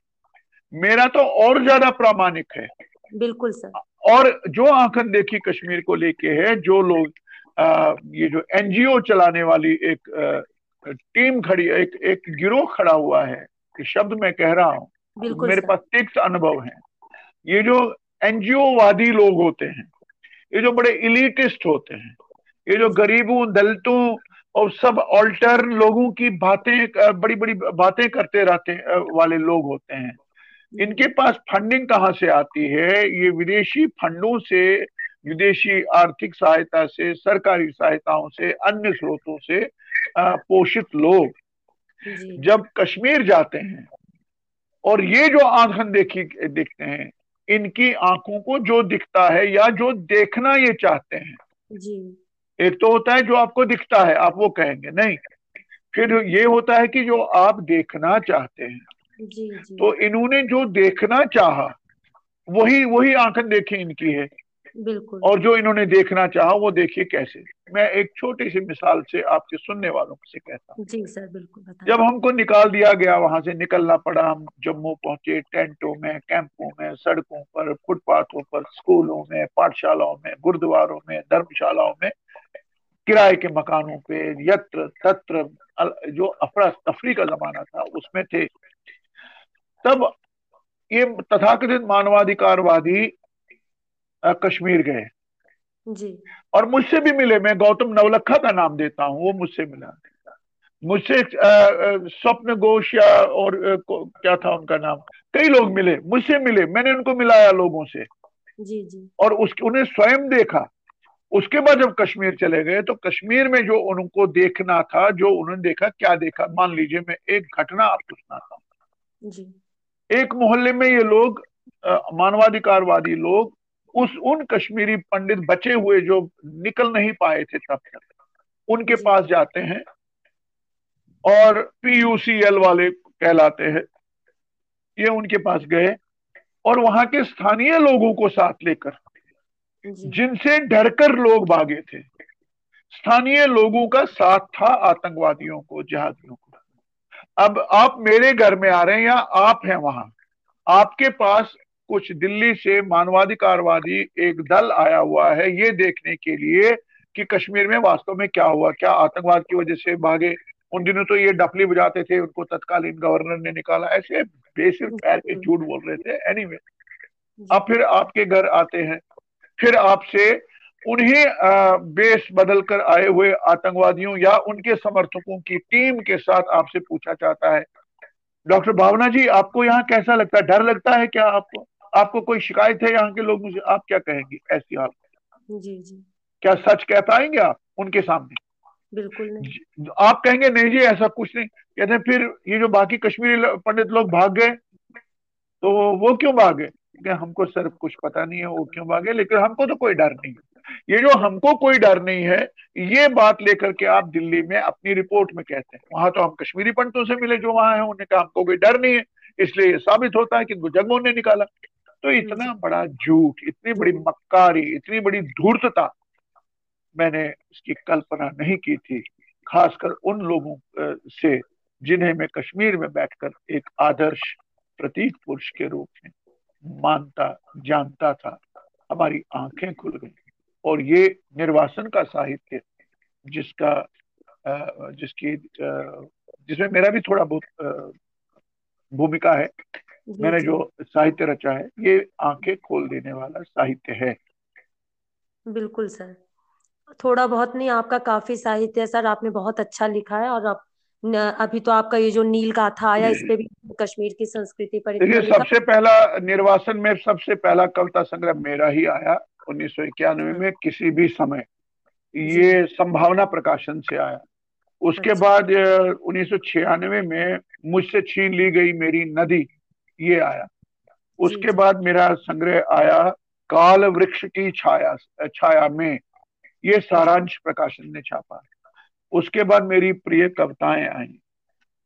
मेरा तो और ज़्यादा प्रामाणिक है। बिल्कुल सर। और जो आंखन देखी कश्मीर को लेके है जो लोग आ, ये जो एनजीओ चलाने वाली एक आ, टीम खड़ी एक एक गिरोह खड़ा हुआ है शब्द मैं कह रहा हूँ मेरे पास सिक्स अनुभव है। ये जो एनजीओ वादी लोग होते हैं ये जो बड़े इलिटिस्ट होते हैं ये जो गरीबों दलितों और सब ऑल्टर लोगों की बातें बड़ी बड़ी बातें करते रहते वाले लोग होते हैं। इनके पास फंडिंग कहाँ से आती है? ये विदेशी फंडों से विदेशी आर्थिक सहायता से सरकारी सहायताओं से अन्य स्रोतों से पोषित लोग। जब कश्मीर जाते हैं और ये जो आंखन देखी देखते हैं इनकी आँखों को जो दिखता है या जो देखना ये चाहते हैं जी। एक तो होता है जो आपको दिखता है आप वो कहेंगे नहीं। फिर ये होता है कि जो आप देखना चाहते हैं। जी, जी. तो इन्होंने जो देखना चाहा वही वही आंखन देखी इनकी है। बिल्कुल। और जो इन्होंने देखना चाहा वो देखिए कैसे। मैं एक छोटी सी मिसाल से आपके सुनने वालों से कहता हूँ। जी सर बिल्कुल जब हमको निकाल दिया गया वहाँ से निकलना पड़ा हम जम्मू पहुँचे टेंटों में कैंपों में सड़कों पर फुटपाथों पर स्कूलों में पाठशालाओं में गुरुद्वारों में धर्मशालाओं में किराए के मकानों पे यत्र तत्र जो अफरा तफरी का जमाना था उसमें थे। तब ये तथाकथित मानवाधिकारवादी कश्मीर गए। जी। और मुझसे भी मिले मैं गौतम नवलखा का नाम देता हूँ वो मुझसे मिला। मुझसे स्वप्न घोष या और क्या था उनका नाम? कई लोग मिले मुझसे मिले मैंने उनको मिलाया लोगों से। जी जी। और उसके उन्हें स्वयं देखा। उसके बाद जब कश्मीर चले गए तो कश्मीर में जो उनको देखना था जो उन्होंने देखा क्या देखा? मान लीजिए मैं एक घटना आपको सुनाता हूँ। एक मोहल्ले में ये लोग मानवाधिकारवादी लोग उस उन कश्मीरी पंडित बचे हुए जो निकल नहीं पाए थे तब तक उनके पास जाते हैं और पीयूसीएल वाले कहलाते हैं। ये उनके पास गए और वहाँ के स्थानीय लोगों को साथ लेकर जिनसे डरकर लोग भागे थे। स्थानीय लोगों का साथ था आतंकवादियों को जिहादियों को। अब आप मेरे घर में आ रहे हैं या आप हैं वहाँ? आपके पास कुछ दिल्ली से मानवाधिकारवादी एक दल आया हुआ है ये देखने के लिए कि कश्मीर में वास्तव में क्या हुआ क्या आतंकवाद की वजह से भागे। उन दिनों तो ये डफली बजाते थे उनको तत्कालीन गवर्नर ने निकाला। ऐसे के झूठ बोल रहे थे। एनीवे अब फिर आपके घर आते हैं। फिर आपसे उन्हें बेस बदल कर आए हुए आतंकवादियों या उनके समर्थकों की टीम के साथ आपसे पूछा जाता है। डॉक्टर भावना जी आपको यहाँ कैसा लगता है? डर लगता है क्या आपको? आपको कोई शिकायत है यहाँ के लोग मुझे? आप क्या कहेंगे ऐसी हाल जी जी। क्या सच कह पाएँगे आप उनके सामने? बिल्कुल नहीं। आप कहेंगे नहीं जी ऐसा कुछ नहीं। कहते फिर ये जो बाकी कश्मीरी पंडित लोग भाग गए तो वो क्यों भागे हमको सिर्फ़ कुछ पता नहीं है वो क्यों भागे लेकिन हमको तो कोई डर नहीं ये जो हमको कोई डर नहीं है ये बात लेकर के आप दिल्ली में अपनी रिपोर्ट में कहते हैं। वहाँ तो हम कश्मीरी पंडितों से मिले जो वहाँ है उन्होंने कहा हमको कोई डर नहीं है इसलिए ये साबित होता है कि जगमों ने निकाला। तो इतना बड़ा झूठ इतनी बड़ी मक्कारी इतनी बड़ी धूर्तता मैंने इसकी कल्पना नहीं की थी खासकर उन लोगों से जिन्हें मैं कश्मीर में बैठकर एक आदर्श प्रतीक पुरुष के रूप में मानता जानता था। हमारी आँखें खुल गई और ये निर्वासन का साहित्य जिसका जिसकी जिसमें मेरा भी थोड़ा बहुत भूमिका है। मैंने जो। साहित्य रचा है ये आँखें खोल देने वाला साहित्य है। बिल्कुल सर। थोड़ा बहुत नहीं आपका काफ़ी साहित्य है सर। आपने बहुत अच्छा लिखा है और अब अभी तो आपका ये जो नील गाथा आया इस पे भी कश्मीर की संस्कृति पर देखिए सबसे पहला निर्वासन में सबसे पहला कविता संग्रह मेरा ही आया उन्नीस सौ इक्यानवे में किसी भी समय। ये संभावना प्रकाशन से आया। उसके अच्छा। बाद उन्नीस सौ छियानवे में मुझसे छीन ली गई मेरी नदी ये आया। उसके बाद मेरा संग्रह आया काल वृक्ष की छाया छाया में। ये सारांश प्रकाशन ने छापा। उसके बाद मेरी प्रिय कविताएँ आई।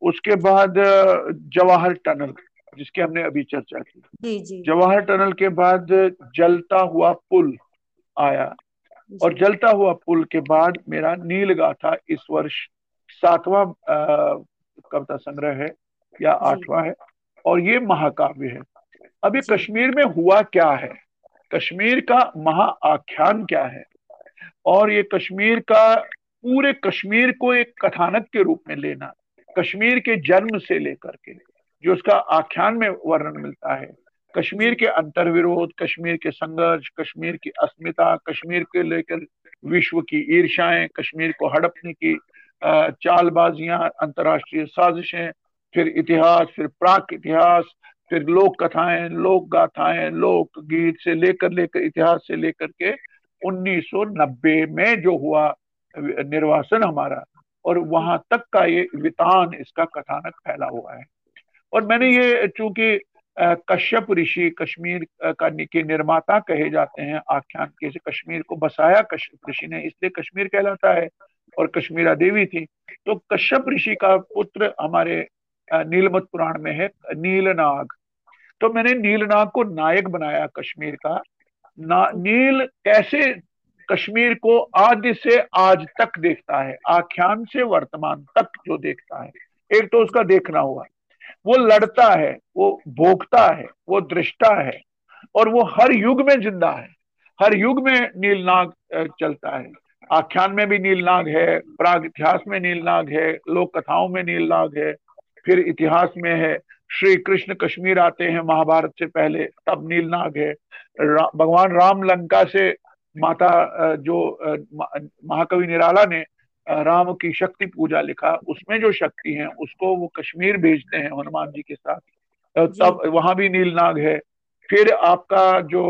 उसके बाद जवाहर टनल जिसकी हमने अभी चर्चा की। जी जी। जवाहर टनल के बाद जलता हुआ पुल आया और जलता हुआ पुल के बाद मेरा नील गाथा इस वर्ष सातवां कविता संग्रह है या आठवां है और ये महाकाव्य है। अभी कश्मीर में हुआ क्या है? कश्मीर का महा आख्यान क्या है? और ये कश्मीर का पूरे कश्मीर को एक कथानक के रूप में लेना, कश्मीर के जन्म से लेकर के, जो उसका आख्यान में वर्णन मिलता है। कश्मीर के अंतर्विरोध, कश्मीर के संघर्ष, कश्मीर की अस्मिता, कश्मीर के लेकर विश्व की ईर्षाएँ कश्मीर को हड़पने की चालबाजियाँ, अंतर्राष्ट्रीय साजिशें, फिर इतिहास, फिर प्राक इतिहास, फिर लोक कथाएँ, लोक गाथाएँ, लोक गीत से लेकर लेकर इतिहास से लेकर के 1990 में जो हुआ निर्वासन हमारा, और वहाँ तक का ये वितान इसका कथानक फैला हुआ है। और मैंने ये चूँकि कश्यप ऋषि कश्मीर का के निर्माता कहे जाते हैं, आख्यान के से कश्मीर को बसाया, कश्यप ऋषि ने इसलिए कश्मीर कहलाता है, और कश्मीरा देवी थी। तो कश्यप ऋषि का पुत्र हमारे नीलमत पुराण में है, नीलनाग। तो मैंने नीलनाग को नायक बनाया कश्मीर का। ना, नील कैसे कश्मीर को आदि से आज तक देखता है आख्यान से वर्तमान तक जो देखता है। एक तो उसका देखना हुआ। वो लड़ता है वो भोगता है वो दृष्टा है और वो हर युग में ज़िंदा है। हर युग में नीलनाग चलता है। आख्यान में भी नीलनाग है प्राग इतिहास में नीलनाग है लोक कथाओं में नीलनाग है फिर इतिहास में है। श्री कृष्ण कश्मीर आते हैं महाभारत से पहले तब नीलनाग है। रा, भगवान राम लंका से माता जो महाकवि निराला ने राम की शक्ति पूजा लिखा उसमें जो शक्ति है उसको वो कश्मीर भेजते हैं हनुमान जी के साथ। तब वहाँ भी नीलनाग है। फिर आपका जो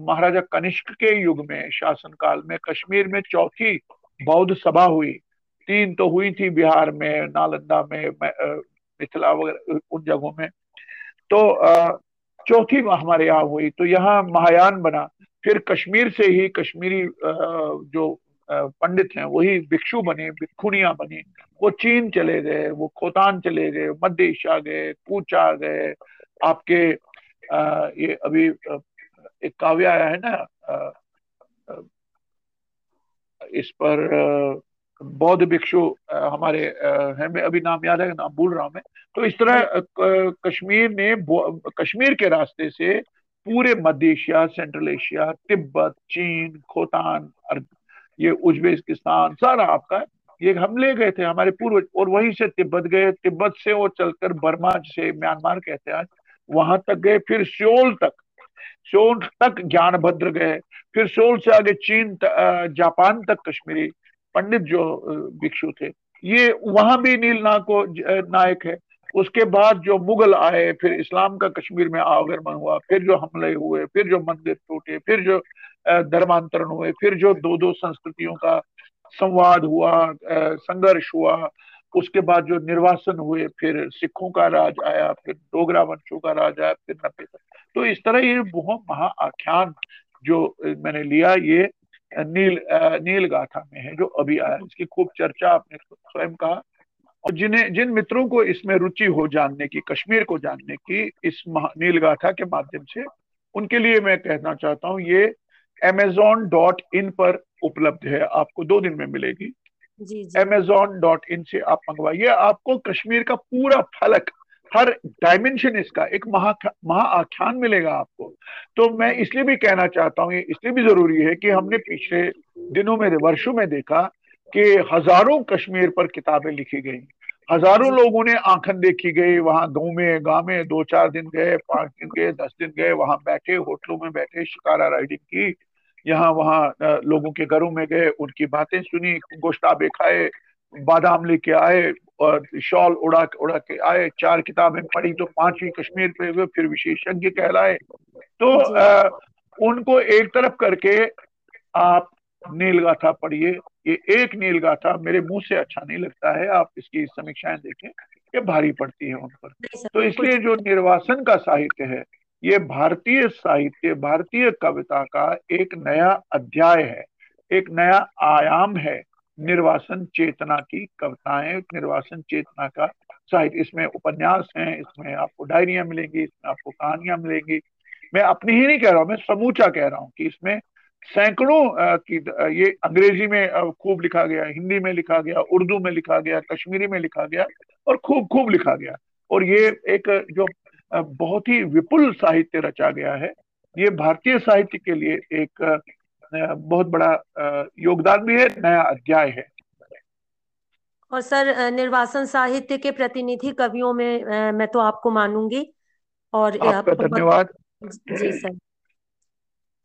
महाराजा कनिष्क के युग में शासन काल में कश्मीर में चौथी बौद्ध सभा हुई। तीन तो हुई थी बिहार में नालंदा में मिथिला वगैरह उन जगहों में। तो चौथी हमारे यहाँ हुई तो यहाँ महायान बना। फिर कश्मीर से ही कश्मीरी जो पंडित हैं, वही भिक्षु बने भिक्षुनिया बनी। वो चीन चले गए, वो खोतान चले गए, मध्य एशिया गए आ गए। आपके ये अभी एक काव्य आया है ना इस पर बौद्ध भिक्षु हमारे हैं, मैं अभी नाम याद है, नाम भूल रहा हूँ मैं। तो इस तरह कश्मीर ने कश्मीर के रास्ते से पूरे मध्य एशिया सेंट्रल एशिया तिब्बत चीन खोतान ये उज्बेकिस्तान सारा आपका ये हम ले गए थे हमारे पूर्व और वहीं से तिब्बत गए। तिब्बत से वो चलकर बर्मा से म्यांमार कहते हैं वहाँ तक गए फिर सियोल तक। सियोल तक ज्ञानभद्र गए। फिर सियोल से आगे चीन त, जापान तक कश्मीरी पंडित जो भिक्षु थे। ये वहाँ भी नील नाको नायक है। उसके बाद जो मुगल आए, फिर इस्लाम का कश्मीर में आगरमन हुआ, फिर जो हमले हुए, फिर जो मंदिर टूटे, फिर जो धर्मांतरण हुए, फिर जो दो दो संस्कृतियों का संवाद हुआ संघर्ष हुआ, उसके बाद जो निर्वासन हुए, फिर सिखों का राज आया, फिर डोगरा वंशों का राज आया, फिर नब्बे तो इस तरह ये बहुत महा आख्यान जो मैंने लिया, ये नील नील गाथा में है, जो अभी आया इसकी खूब चर्चा आपने स्वयं कहा। और जिन्हें जिन मित्रों को इसमें रुचि हो जानने की कश्मीर को जानने की इस नील गाथा के माध्यम से उनके लिए मैं कहना चाहता हूँ ये अमेजोन डॉट इन पर उपलब्ध है। आपको दो दिन में मिलेगी। अमेजोन डॉट इन से आप मंगवाइए। आपको कश्मीर का पूरा फलक हर डायमेंशन इसका एक महा महा आख्यान मिलेगा आपको। तो मैं इसलिए भी कहना चाहता हूँ ये इसलिए भी ज़रूरी है कि हमने पिछले दिनों में वर्षों में देखा कि हज़ारों कश्मीर पर किताबें लिखी गई। हज़ारों लोगों ने आंखन देखी गई वहाँ गाँव में गाँव में दो चार दिन गए पाँच दिन गए दस दिन गए वहाँ बैठे होटलों में बैठे शिकारा राइडिंग की। यहाँ वहाँ लोगों के घरों में गए उनकी बातें सुनी गोश्ताबे खाए बादाम लेके आए और शॉल उड़ा उड़ा के आए चार किताबें पढ़ी तो पांचवी कश्मीर पे हुए फिर विशेषज्ञ कहलाए। तो आ, उनको एक तरफ़ करके आप नीलगाथा पढ़िए। ये एक नीलगाथा मेरे मुँह से अच्छा नहीं लगता है। आप इसकी समीक्षाएँ देखें ये भारी पड़ती है उन पर। तो इसलिए जो निर्वासन का साहित्य है ये भारतीय साहित्य भारतीय कविता का एक नया अध्याय है एक नया आयाम है निर्वासन चेतना की कविताएँ निर्वासन चेतना का साहित्य। इसमें उपन्यास हैं इसमें आपको डायरिया मिलेंगी इसमें आपको कहानियाँ मिलेंगी। मैं अपनी ही नहीं कह रहा हूँ मैं समूचा कह रहा हूँ कि इसमें सैकड़ों की ये अंग्रेज़ी में खूब लिखा गया हिंदी में लिखा गया उर्दू में लिखा गया कश्मीरी में लिखा गया और खूब खूब लिखा गया। और ये एक जो बहुत ही विपुल साहित्य रचा गया है ये भारतीय साहित्य के लिए एक बहुत बड़ा योगदान भी है नया अध्याय है। और सर निर्वासन साहित्य के प्रतिनिधि कवियों में मैं तो आपको मानूँगी और आपका धन्यवाद। जी सर।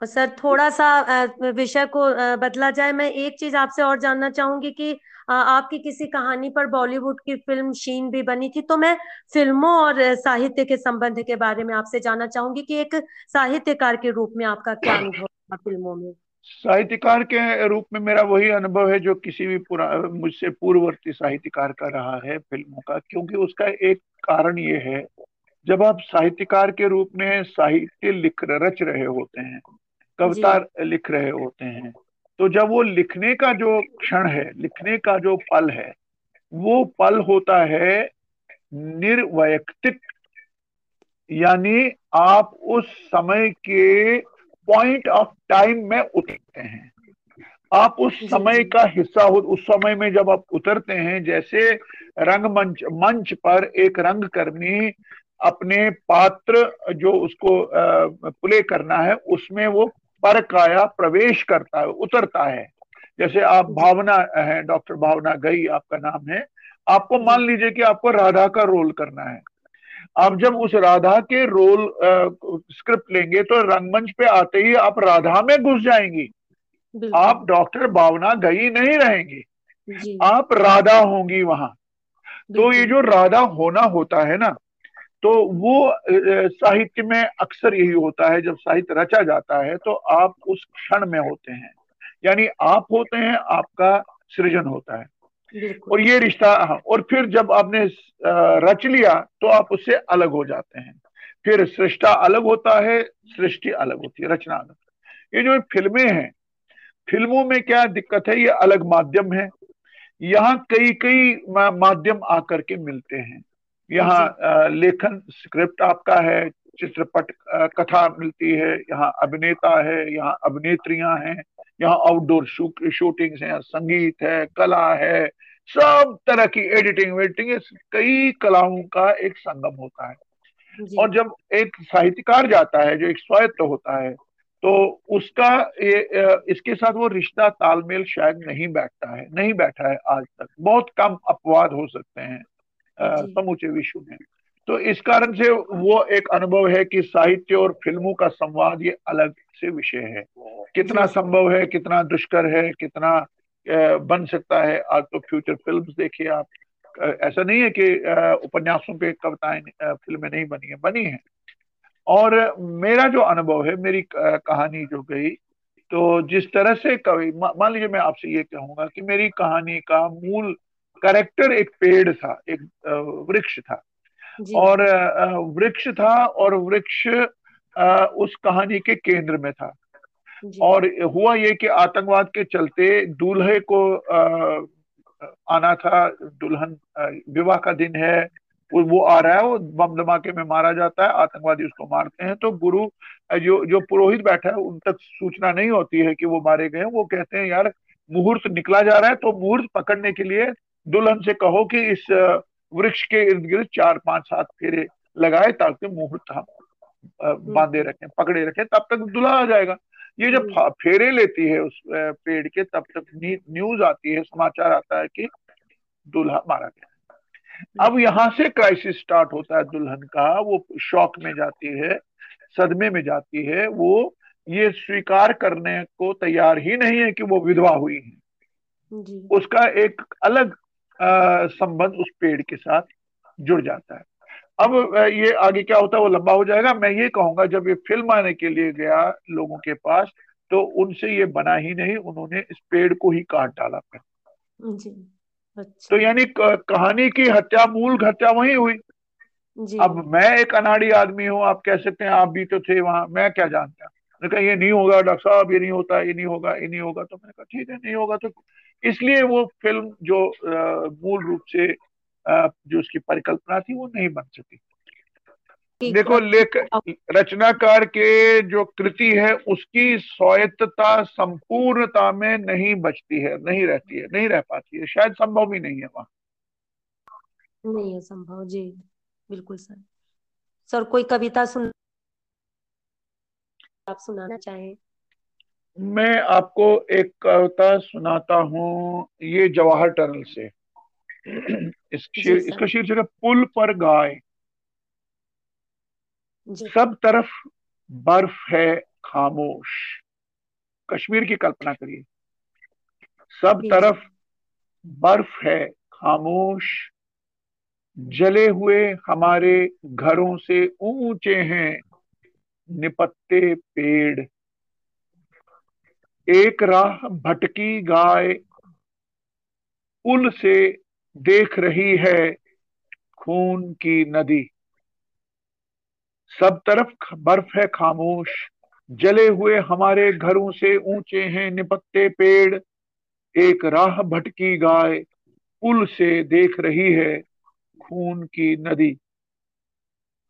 और सर थोड़ा सा विषय को बदला जाए, मैं एक चीज़ आपसे और जानना चाहूँगी कि आपकी किसी कहानी पर बॉलीवुड की फ़िल्म शीन भी बनी थी तो मैं फ़िल्मों और साहित्य के संबंध के बारे में आपसे जानना चाहूँगी कि एक साहित्यकार के रूप में आपका क्या अनुभव था फ़िल्मों में? साहित्यकार के रूप में मेरा वही अनुभव है, जो किसी भी पुरा मुझसे पूर्ववर्ती साहित्यकार का रहा है फ़िल्मों का, क्योंकि उसका एक कारण ये है, जब आप साहित्यकार के रूप में साहित्य लिख रच रहे होते हैं कविता लिख रहे होते हैं। तो जब वो लिखने का जो क्षण है लिखने का जो पल है वो पल होता है निर्वैयक्तिक यानी आप उस समय के पॉइंट ऑफ़ टाइम में उतरते हैं। आप उस समय का हिस्सा हो उस समय में जब आप उतरते हैं जैसे रंगमंच मंच पर एक रंगकर्मी अपने पात्र जो उसको प्ले करना है उसमें वो पर काया प्रवेश करता है उतरता है। जैसे आप भावना है डॉक्टर भावना गई आपका नाम है आपको मान लीजिए कि आपको राधा का रोल करना है। आप जब उस राधा के रोल स्क्रिप्ट लेंगे तो रंगमंच पे आते ही आप राधा में घुस जाएँगी। आप डॉक्टर भावना गई नहीं रहेंगी। आप राधा होंगी वहाँ। तो ये जो राधा होना होता है ना तो वो साहित्य में अक्सर यही होता है जब साहित्य रचा जाता है तो आप उस क्षण में होते हैं। यानी आप होते हैं आपका सृजन होता है। और ये रिश्ता हाँ, और फिर जब आपने रच लिया तो आप उससे अलग हो जाते हैं। फिर सृष्टा अलग होता है सृष्टि अलग होती है रचना अलग। ये जो फ़िल्में हैं फ़िल्मों में क्या दिक्कत है ये अलग माध्यम है। यहाँ कई कई माध्यम आकर के मिलते हैं। यहाँ लेखन स्क्रिप्ट आपका है चित्रपट कथा मिलती है यहाँ अभिनेता है यहाँ अभिनेत्रियाँ हैं यहाँ आउटडोर शूटिंग है संगीत है कला है सब तरह की एडिटिंग वेडिटिंग कई कलाओं का एक संगम होता है। और जब एक साहित्यकार जाता है जो एक स्वायत्त होता है तो उसका ये इसके साथ वो रिश्ता तालमेल शायद नहीं बैठता है नहीं बैठा है आज तक। बहुत कम अपवाद हो सकते हैं। समूचे विश्व में। तो इस कारण से वो एक अनुभव है कि साहित्य और फ़िल्मों का संवाद ये अलग से विषय है। कितना संभव है कितना दुष्कर है कितना बन सकता है आज तो फ्यूचर फिल्म्स देखिए आप। ऐसा नहीं है कि उपन्यासों पे कविताएँ फ़िल्में नहीं बनी है बनी है। और मेरा जो अनुभव है मेरी कहानी जो गई तो जिस तरह से कवि मान लीजिए मैं आपसे ये कहूँगा कि मेरी कहानी का मूल करेक्टर एक पेड़ था एक वृक्ष था। और वृक्ष था और वृक्ष उस कहानी के केंद्र में था। और हुआ ये कि आतंकवाद के चलते दूल्हे को आना था दुल्हन विवाह का दिन है वो आ रहा है वो बम धमाके में मारा जाता है आतंकवादी उसको मारते हैं तो गुरु जो जो पुरोहित बैठा है उन तक सूचना नहीं होती है कि वो मारे गए वो कहते हैं यार मुहूर्त निकला जा रहा है तो मुहूर्त पकड़ने के लिए दुल्हन से कहो कि इस वृक्ष के इर्द गिर्द चार पाँच सात फेरे लगाए ताकि मुहूर्त हम हम्म। बांधे रखें पकड़े रखें तब तक दुल्हा आ जाएगा ये जब हम्म। फेरे लेती है उस पेड़ के तब तक न्यूज़ आती है समाचार आता है कि दुल्हा मारा गया अब यहाँ से क्राइसिस स्टार्ट होता है दुल्हन का वो शौक में जाती है सदमे में जाती है वो ये स्वीकार करने को तैयार ही नहीं है कि वो विधवा हुई है जी। उसका एक अलग संबंध उस पेड़ के साथ जुड़ जाता है। अब ये आगे क्या होता है वो लंबा हो जाएगा। मैं ये कहूँगा जब ये फ़िल्म आने के लिए गया लोगों के पास तो उनसे ये बना ही नहीं उन्होंने इस पेड़ को ही काट डाला जी अच्छा। तो यानी कहानी की हत्या मूल हत्या वही हुई। जी। अब मैं एक अनाड़ी आदमी हूँ आप कह सकते हैं आप भी तो थे वहाँ मैं क्या जानता? मैंने कहा ये नहीं होगा डॉक्टर साहब ये नहीं होता ये नहीं होगा ये नहीं होगा। तो मैंने कहा ठीक है नहीं होगा। तो इसलिए वो फ़िल्म जो मूल रूप से जो उसकी परिकल्पना थी वो नहीं बन सकी। देखो लेख रचनाकार के जो कृति है उसकी स्वायत्तता संपूर्णता में नहीं बचती है नहीं रहती है नहीं रह पाती है। शायद संभव भी नहीं है वहाँ। नहीं है संभव जी बिल्कुल सर। सर कोई कविता सुन आप सुनाना चाहें। मैं आपको एक कविता सुनाता हूँ ये जवाहर टनल से। इस शीर, इसका शीर्षक है पुल पर गाय। सब तरफ़ बर्फ़ है खामोश। कश्मीर की कल्पना करिए। सब तरफ़ बर्फ़ है खामोश। जले हुए हमारे घरों से ऊँचे हैं निपत्ते पेड़। एक राह भटकी गाय पुल से देख रही है खून की नदी। सब तरफ़ बर्फ़ है खामोश, जले हुए हमारे घरों से ऊँचे हैं निपत्ते पेड़। एक राह भटकी गाय पुल से देख रही है खून की नदी।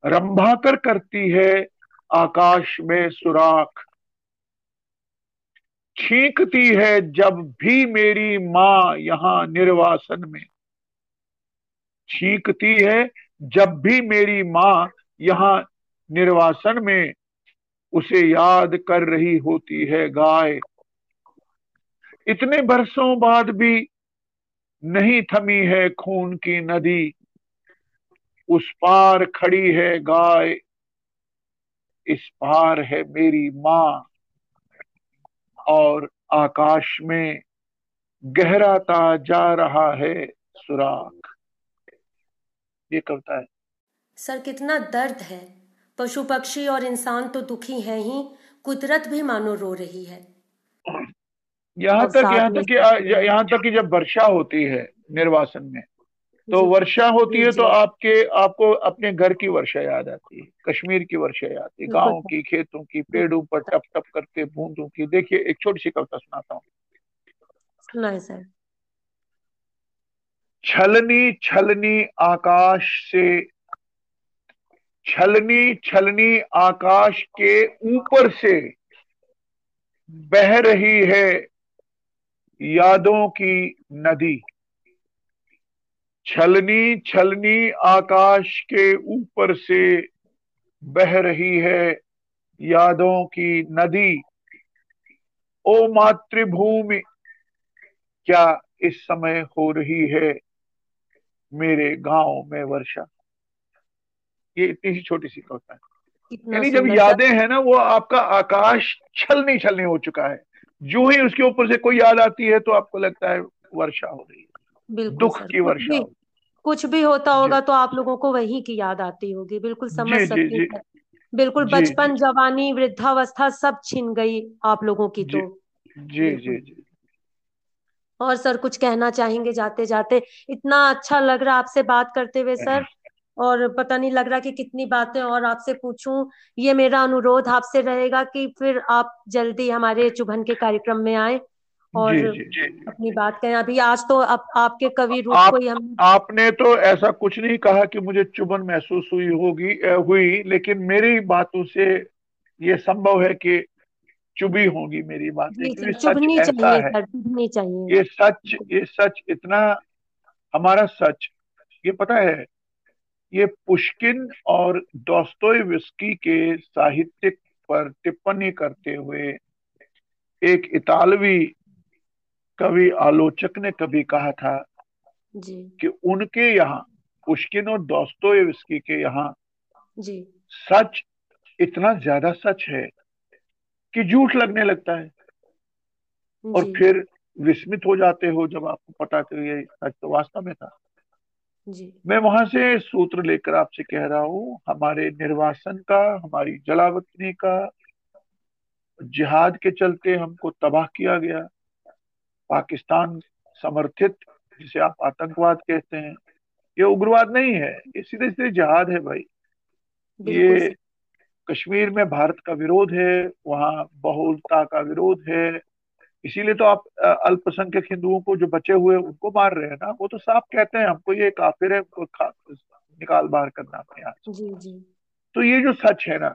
रंभाकर करती है आकाश में सुराख। छींकती है जब भी मेरी माँ यहाँ निर्वासन में। छींकती है जब भी मेरी माँ यहाँ निर्वासन में। उसे याद कर रही होती है गाय। इतने बरसों बाद भी नहीं थमी है खून की नदी। उस पार खड़ी है गाय। इस पार है मेरी माँ। और आकाश में गहराता जा रहा है सुराख। ये कविता है। सर कितना दर्द है। पशु पक्षी और इंसान तो दुखी है ही। कुदरत भी मानो रो रही है। यहाँ तक यहाँ तक यहाँ तक कि जब वर्षा होती है निर्वासन में तो वर्षा होती है तो आपके आपको अपने घर की वर्षा याद आती है कश्मीर की वर्षा याद आती है गाँव की खेतों की पेड़ों पर टप टप करके बूंदों की। देखिए एक छोटी सी कविता सुनाता हूँ। छलनी छलनी आकाश से छलनी छलनी आकाश के ऊपर से बह रही है यादों की नदी। छलनी छलनी आकाश के ऊपर से बह रही है यादों की नदी। ओ मातृभूमि क्या इस समय हो रही है मेरे गाँव में वर्षा? ये इतनी ही छोटी सी कविता है। यानी जब यादें हैं ना वो आपका आकाश छलनी छलनी हो चुका है। जो ही उसके ऊपर से कोई याद आती है तो आपको लगता है वर्षा हो रही है। दुख की वर्षा कुछ भी होता होगा तो आप लोगों को वही की याद आती होगी। बिल्कुल समझ सकती हूँ बिल्कुल बचपन जवानी वृद्धावस्था सब छिन गई आप लोगों की तो। जी जी जी। और सर कुछ कहना चाहेंगे जाते जाते इतना अच्छा लग रहा आपसे बात करते हुए सर। और पता नहीं लग रहा कि कितनी बातें और आपसे पूछूँ। ये मेरा अनुरोध आपसे रहेगा कि फिर आप जल्दी हमारे चुभन के कार्यक्रम में आए। और जी, जी, जी, अपनी बात कहें अभी आज तो आप, आपके कवि रूप आप, को ही हम आपने तो ऐसा कुछ नहीं कहा कि मुझे चुभन महसूस हुई होगी हुई लेकिन मेरी बातों से ये संभव है कि चुभी होगी मेरी बातें क्योंकि सच ऐसा है। चाहिए। ये सच ये सच इतना हमारा सच ये पता है ये पुष्किन और दोस्तोयविस्की के साहित्यिक पर टिप्पणी करते हुए एक इतालवी कवि आलोचक ने कभी कहा था जी। कि उनके यहाँ पुष्किन और दोस्तोयविस्की के यहाँ सच इतना ज़्यादा सच है कि झूठ लगने लगता है। और फिर विस्मित हो जाते हो जब आपको पता चल ये सच तो वास्तव में था। जी। मैं वहाँ से सूत्र लेकर आपसे कह रहा हूँ हमारे निर्वासन का हमारी जलावतनी का जिहाद के चलते हमको तबाह किया गया। पाकिस्तान समर्थित जिसे आप आतंकवाद कहते हैं। ये उग्रवाद नहीं है ये सीधे सीधे जहाद है भाई। ये कश्मीर में भारत का विरोध है वहाँ बहुलता का विरोध है। इसीलिए तो आप अल्पसंख्यक हिंदुओं को जो बचे हुए उनको मार रहे हैं ना। वो तो साफ़ कहते हैं हमको ये काफिर है निकाल बाहर करना अपने यहाँ तो ये जो सच है ना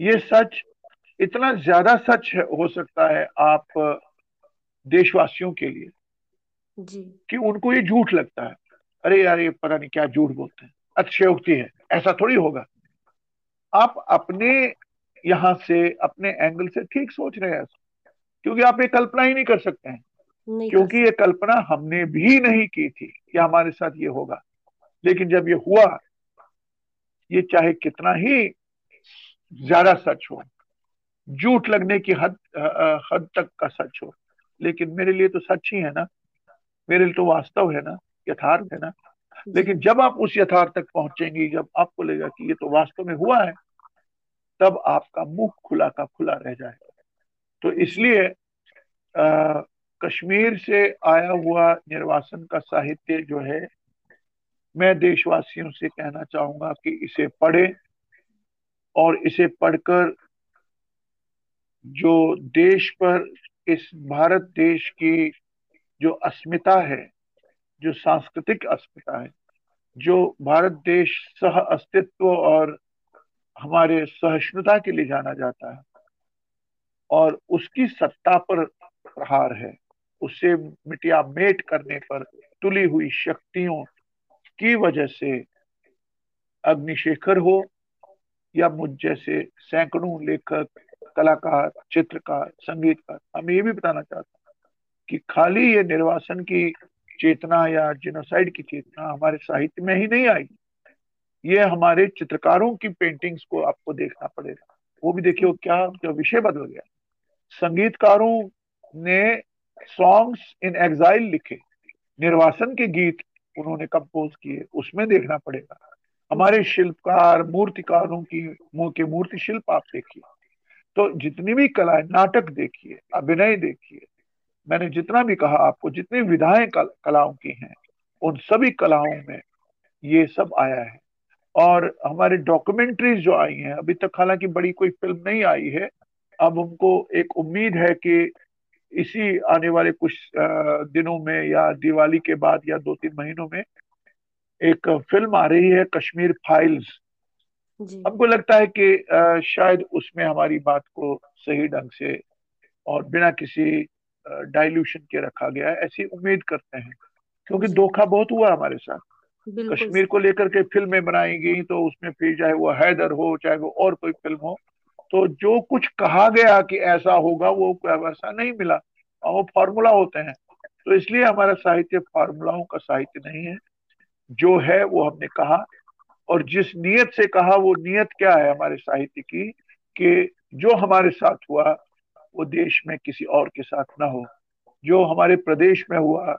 ये सच इतना ज़्यादा सच है, हो सकता है आप देशवासियों के लिए। जी। कि उनको ये झूठ लगता है। अरे यार ये पता नहीं क्या झूठ बोलते हैं। अतिशयोक्ति है। ऐसा थोड़ी होगा। आप अपने यहाँ से अपने एंगल से ठीक सोच रहे हैं। क्योंकि आप ये कल्पना ही नहीं कर सकते हैं। क्योंकि ये कल्पना हमने भी नहीं की थी कि हमारे साथ ये होगा। लेकिन जब ये हुआ ये चाहे कितना ही ज़्यादा सच हो झूठ लगने की हद हद तक का सच हो लेकिन मेरे लिए तो सच ही है ना। मेरे लिए तो वास्तव है ना, यथार्थ है ना। लेकिन जब आप उस यथार्थ तक पहुंचेंगी, जब आपको लगेगा कि ये तो वास्तव में हुआ है, तब आपका मुख खुला का खुला रह जाएगा। तो इसलिए कश्मीर से आया हुआ निर्वासन का साहित्य जो है, मैं देशवासियों से कहना चाहूँगा कि इसे पढ़े और इसे पढ़कर जो देश पर इस भारत देश की जो अस्मिता है, जो सांस्कृतिक अस्मिता है, जो भारत देश सह अस्तित्व और हमारे सहिष्णुता के लिए जाना जाता है और उसकी सत्ता पर प्रहार है, उसे मिटिया मेट करने पर तुली हुई शक्तियों की वजह से अग्निशेखर हो या मुझ जैसे सैकड़ों लेखक कलाकार, चित्रकार, संगीतकार, हम ये भी बताना चाहते हैं कि खाली ये निर्वासन की चेतना या जिनोसाइड की चेतना हमारे साहित्य में ही नहीं आई। ये हमारे चित्रकारों की पेंटिंग्स को आपको देखना पड़ेगा। वो भी देखिए क्या जो विषय बदल गया। संगीतकारों ने सॉन्ग्स इन एग्जाइल लिखे। निर्वासन के गीत उन्होंने कंपोज किए। उसमें देखना पड़ेगा। हमारे शिल्पकार, मूर्तिकारों की, के मूर्ति शिल्प आप देखिए। तो जितनी भी कलाएँ, नाटक देखिए, अभिनय देखिए, मैंने जितना भी कहा आपको, जितनी विधाएँ कलाओं की हैं, उन सभी कलाओं में ये सब आया है। और हमारे डॉक्यूमेंट्रीज जो आई हैं, अभी तक हालाँकि बड़ी कोई फ़िल्म नहीं आई है, अब हमको एक उम्मीद है कि इसी आने वाले कुछ दिनों में या दिवाली के बाद या दो तीन महीनों में एक फ़िल्म आ रही है, कश्मीर फाइल्स हमको लगता है कि शायद उसमें हमारी बात को सही ढंग से और बिना किसी डाइल्यूशन के रखा गया है ऐसी उम्मीद करते हैं? क्योंकि धोखा बहुत हुआ हमारे साथ। कश्मीर को लेकर के फ़िल्में बनाई गई तो उसमें फिर चाहे वो हैदर हो चाहे वो और कोई फ़िल्म हो तो जो कुछ कहा गया कि ऐसा होगा वो वैसा नहीं मिला। और वो फॉर्मूला होते हैं। तो इसलिए हमारा साहित्य फार्मूलाओं का साहित्य नहीं है। जो है वो हमने कहा। और जिस नियत से कहा वो नियत क्या है हमारे साहित्य की, कि जो हमारे साथ हुआ, वो देश में किसी और के साथ ना हो। जो हमारे प्रदेश में हुआ,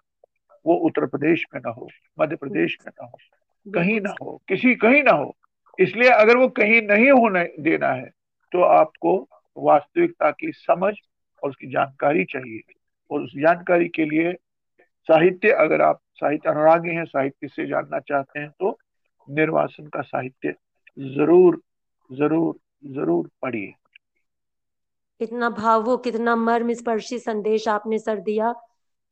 वो उत्तर प्रदेश में ना हो, मध्य प्रदेश में ना हो, कहीं ना हो, किसी कहीं ना हो। इसलिए अगर वो कहीं नहीं होने देना है तो आपको वास्तविकता की समझ और उसकी जानकारी चाहिए। और उस जानकारी के लिए साहित्य, अगर आप साहित्य अनुरागी हैं, साहित्य से जानना चाहते हैं तो निर्वासन का साहित्य ज़रूर ज़रूर ज़रूर पढ़िए। कितना भावुक, कितना मर्म स्पर्शी संदेश आपने सर दिया।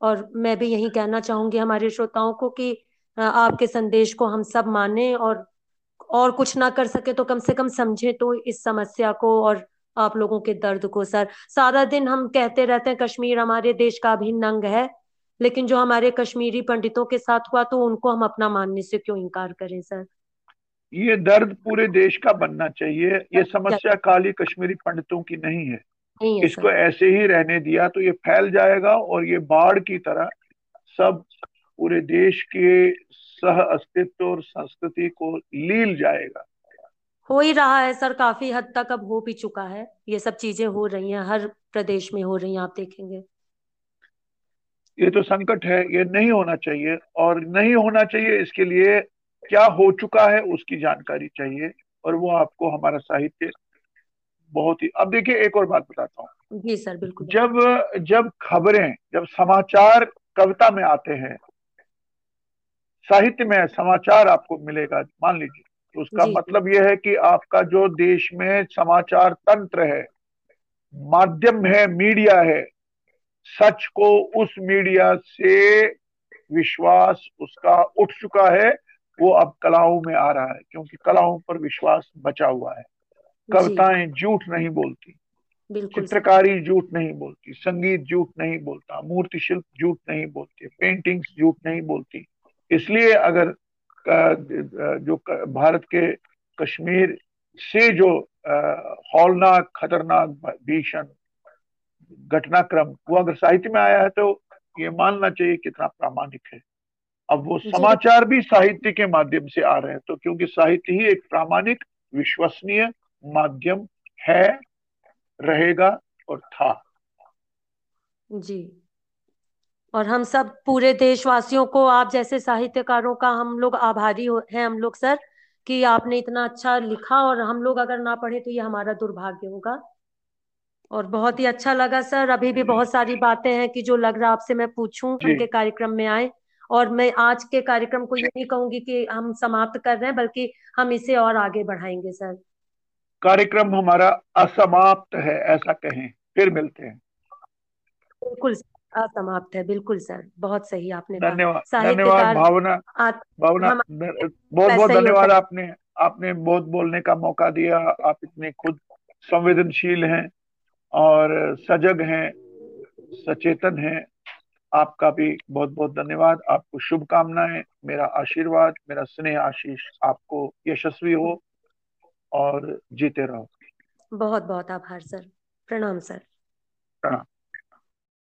और मैं भी यही कहना चाहूँगी हमारे श्रोताओं को कि आपके संदेश को हम सब माने और और कुछ ना कर सके तो कम से कम समझे तो इस समस्या को और आप लोगों के दर्द को, सर। सारा दिन हम कहते रहते हैं, कश्मीर हमारे देश का अभिन्न अंग है। लेकिन जो हमारे कश्मीरी पंडितों के साथ हुआ तो उनको हम अपना मानने से क्यों इनकार करें सर? ये दर्द पूरे देश का बनना चाहिए। ये समस्या काली कश्मीरी पंडितों की नहीं है। नहीं इसको ऐसे ही रहने दिया तो ये फैल जाएगा और ये बाढ़ की तरह सब पूरे देश के सह अस्तित्व और संस्कृति को लील जाएगा। हो ही रहा है सर। काफ़ी हद तक अब हो भी चुका है। ये सब चीज़ें हो रही हैं हर प्रदेश में हो रही हैं आप देखेंगे। ये तो संकट है ये नहीं होना चाहिए और नहीं होना चाहिए इसके लिए क्या हो चुका है उसकी जानकारी चाहिए और वो आपको हमारा साहित्य बहुत ही अब देखिए एक और बात बताता हूँ। जी सर बिल्कुल। जब जब खबरें जब समाचार कविता में आते हैं साहित्य में समाचार आपको मिलेगा मान लीजिए। तो उसका मतलब यह है कि आपका जो देश में समाचार तंत्र है माध्यम है मीडिया है सच को उस मीडिया से विश्वास उसका उठ चुका है वो अब कलाओं में आ रहा है क्योंकि कलाओं पर विश्वास बचा हुआ है। कविताएँ झूठ नहीं बोलती चित्रकारी झूठ नहीं बोलती संगीत झूठ नहीं बोलता मूर्ति शिल्प झूठ नहीं बोलती पेंटिंग्स झूठ नहीं बोलती। इसलिए अगर जो भारत के कश्मीर से जो हौलनाक खतरनाक भीषण घटनाक्रम वो अगर साहित्य में आया है तो ये मानना चाहिए कितना प्रामाणिक है। अब वो समाचार भी साहित्य के माध्यम से आ रहे हैं तो क्योंकि साहित्य ही एक प्रामाणिक विश्वसनीय माध्यम है रहेगा और था। जी। और हम सब पूरे देशवासियों को आप जैसे साहित्यकारों का हम लोग आभारी हैं हम लोग सर कि आपने इतना अच्छा लिखा और हम लोग अगर ना पढ़े तो ये हमारा दुर्भाग्य होगा। और बहुत ही अच्छा लगा सर। अभी भी बहुत सारी बातें हैं कि जो लग रहा आपसे मैं पूछूँ उनके कार्यक्रम में आए। और मैं आज के कार्यक्रम को ये नहीं कहूँगी कि हम समाप्त कर रहे हैं बल्कि हम इसे और आगे बढ़ाएँगे सर। कार्यक्रम हमारा असमाप्त है ऐसा कहें। फिर मिलते हैं। बिल्कुल असमाप्त है। बिल्कुल सर। बहुत सही आपने धन्यवाद। धन्यवाद भावना। भावना बहुत बहुत धन्यवाद आपने आपने बहुत बोलने का मौका दिया। आप इतने खुद संवेदनशील हैं। और सजग हैं सचेतन हैं। आपका भी बहुत बहुत धन्यवाद। आपको शुभकामनाएँ। मेरा आशीर्वाद मेरा स्नेह आशीष आपको यशस्वी हो और जीते रहो। बहुत बहुत आभार सर। प्रणाम सर। प्रणाम।